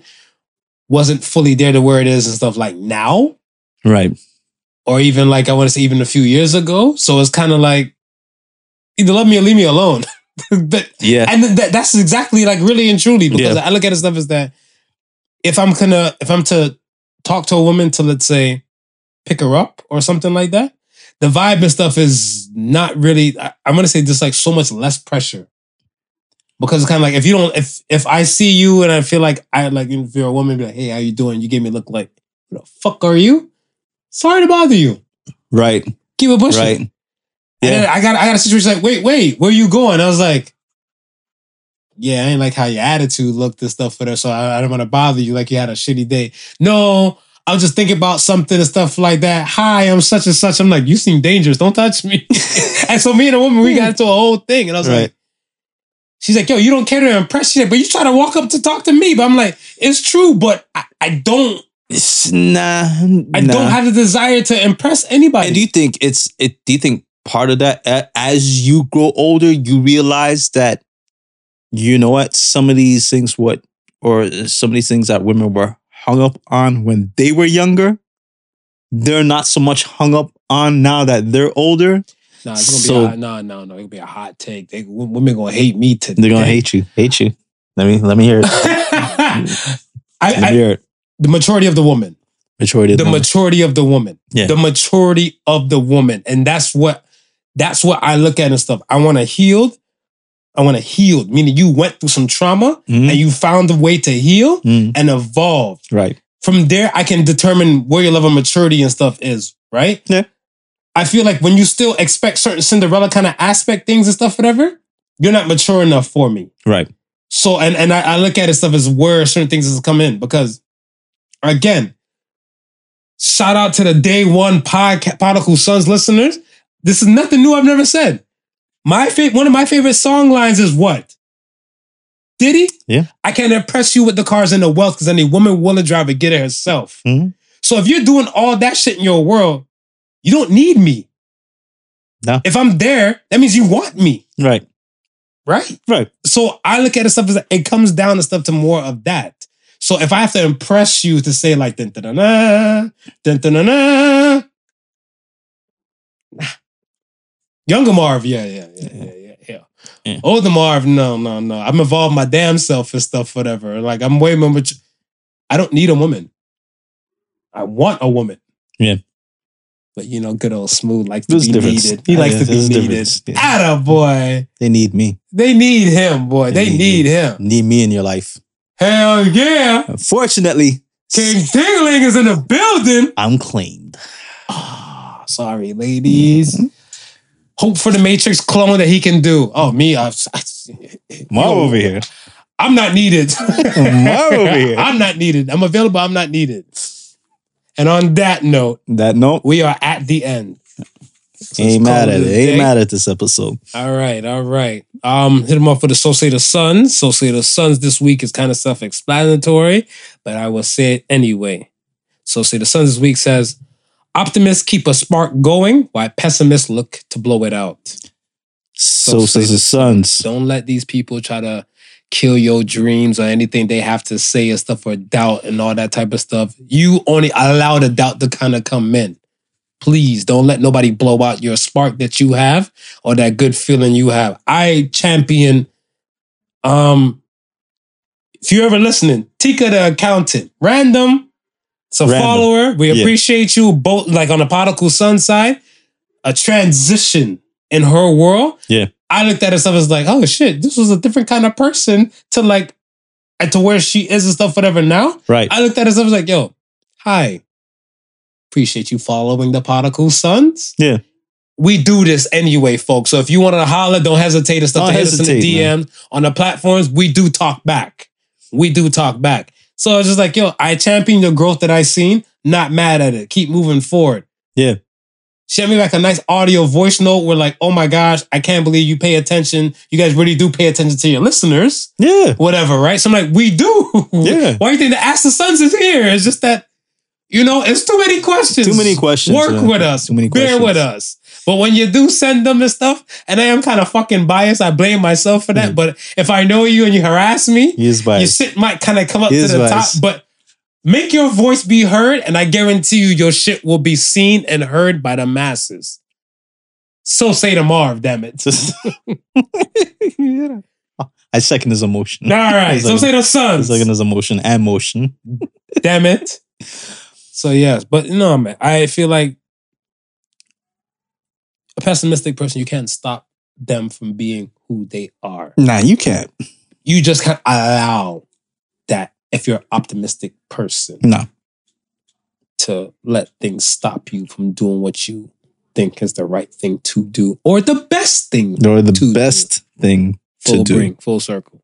wasn't fully there to where it is and stuff like now right, or even like I want to say even a few years ago. So it's kind of like either love me or leave me alone. but yeah, and th- that, that's exactly like really and truly because Yeah. I look at it stuff as that if I'm gonna if I'm to talk to a woman to let's say pick her up or something like that, the vibe and stuff is not really. I, I'm gonna say just like so much less pressure because it's kind of like if you don't if if I see you and I feel like I like if you're a woman be like hey how you doing you gave me a look like who the fuck are you sorry to bother you right, keep it pushing right. and then Yeah, I got I got a situation like, wait, wait, where you going? I was like, yeah, I ain't like how your attitude looked and stuff for that, so I, I don't want to bother you like you had a shitty day. No, I was just thinking about something and stuff like that. Hi, I'm such and such. I'm like, you seem dangerous. Don't touch me. and so me and a woman, we got into a whole thing, and I was Right. like. She's like, yo, you don't care to impress you, but you try to walk up to talk to me. But I'm like, it's true, but I, I don't, It's- nah, I nah. don't have the desire to impress anybody. And do you think it's it? Do you think part of that as you grow older, you realize that you know what some of these things what or some of these things that women were hung up on when they were younger, they're not so much hung up on now that they're older. Nah, it's gonna So- be a, no, no, no. It'll be a hot take. They, women gonna hate me today. They're gonna hate you, hate you. Let me let me hear it. I, Let me I, hear it. the majority of the woman, Majority of the them. majority of the woman, Yeah. the majority of the woman, and that's what that's what I look at and stuff. I want to heal. I want to heal, meaning you went through some trauma Mhm. and you found a way to heal Mm, and evolve. right. From there, I can determine where your level of maturity and stuff is. Right? Yeah. I feel like when you still expect certain Cinderella kind of aspect things and stuff, whatever, you're not mature enough for me. Right. So and and I, I look at it stuff as where certain things has come in because again, shout out to the day one podcast Prodigal Sons listeners. This is nothing new I've never said. My favorite one of my favorite song lines is what? Diddy? Yeah. I can't impress you with the cars and the wealth because any woman willing to drive it get it herself. Mhm. So if you're doing all that shit in your world, you don't need me. No. If I'm there, that means you want me, Right. right? Right. So I look at it stuff as it comes down to stuff to more of that. So if I have to impress you to say like dun dun dun dun dun dun dun, dun Younger Marv, yeah, yeah, yeah, yeah, yeah, yeah. Yeah. Older Marv, no, no, no. I'm involved my damn self and stuff, whatever. Like I'm way more mature. I don't need a woman. I want a woman. Yeah. But you know, good old smooth likes to There's be difference. needed. He likes yeah, to be needed. Yeah. Atta boy. They need me. They need him, boy. They, They need need him. Need me in your life. Hell yeah. Unfortunately, King Tingling is in the building. I'm claimed. Ah, sorry, ladies. Hope for the Matrix clone that he can do. Oh, me, I, I, Marv Yo, over here. I'm not needed. Marv over here. I'm not needed. I'm available. I'm not needed. And on that note, That note, we are at the end. So ain't mad at it. Ain't mad at this episode. All right, all right. Um, hit him up for the So Say The Sons. So Say The Sons this week is kind of self-explanatory, but I will say it anyway. So Say The Sons this week says, "Optimists keep a spark going, while pessimists look to blow it out." So, say says the the sons. Don't let these people try to kill your dreams or anything they have to say and stuff or doubt and all that type of stuff. You only allow the doubt to kind of come in. Please don't let nobody blow out your spark that you have or that good feeling you have. I champion um if you're ever listening, Tika the accountant, random. It's a Random. follower. We Yeah. appreciate you both like on the Prodigal Son side. A transition in her world. Yeah. I looked at her stuff as like, oh shit, this was a different kind of person to like and to where she is and stuff, whatever now. Right. I looked at her stuff as like, yo, hi. Appreciate you following the Prodigal Sons. Yeah. We do this anyway, folks. So if you want to holler, don't hesitate and stuff Don't to hit us in the hesitate, man. DM on the platforms. We do talk back. We do talk back. So it's just like, yo, I champion the growth that I seen. Not mad at it. Keep moving forward. Yeah. Send me like a nice audio voice note where like, oh my gosh, I can't believe you pay attention. You guys really do pay attention to your listeners. Yeah. Whatever, right? So I'm like, we do. Yeah. Why do you think the Ask the Sons is here? It's just that, you know, it's too many questions. Too many questions. Work yeah. with us. Too many questions. Bear with us. But when you do send them this stuff, and I am kind of fucking biased, I blame myself for that. Mm. But if I know you and you harass me, you shit might kind of come up to the biased. top. But make your voice be heard, and I guarantee you, your shit will be seen and heard by the masses. So say to Marv, damn it. I second his emotion. All right. So like- say the I sons. second his emotion and motion. damn it. So yes, but no, man, I feel like pessimistic person, you can't stop them from being who they are. Nah, you can't. You just can't allow that if you're an optimistic person No. to let things stop you from doing what you think is the right thing to do or the best thing Or the To- best thing to full do. bring, full circle.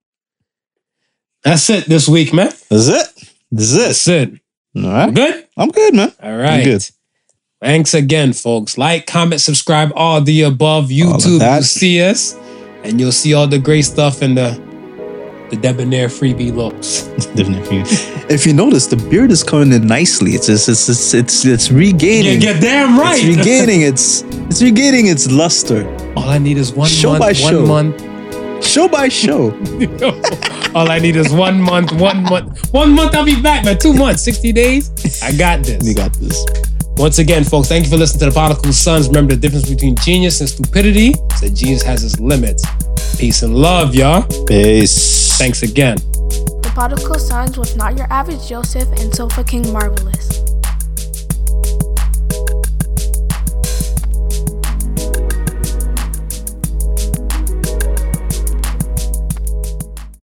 That's it this week, man. That's it. This is That's it. it. All right. Good? I'm good, man. All right. I'm good. Thanks again, folks. Like, comment, subscribe, all the above. YouTube, you see us, and you'll see all the great stuff in the the debonair freebie looks. If you notice, the beard is coming in nicely. It's it's it's it's it's, it's Yeah, regaining. you're damn right. It's regaining its it's regaining its luster. all I need is one Show month. by one show. month. Show by show. all I need is one month. One month. One month. I'll be back, man. Two months. Sixty days. I got this. we got this. Once again, folks, thank you for listening to the Prodigal Sons. Remember the difference between genius and stupidity is that genius has its limits. Peace and love, y'all. Peace. Thanks again. The Prodigal Sons was not your average Joseph and Sofa King Marvelous.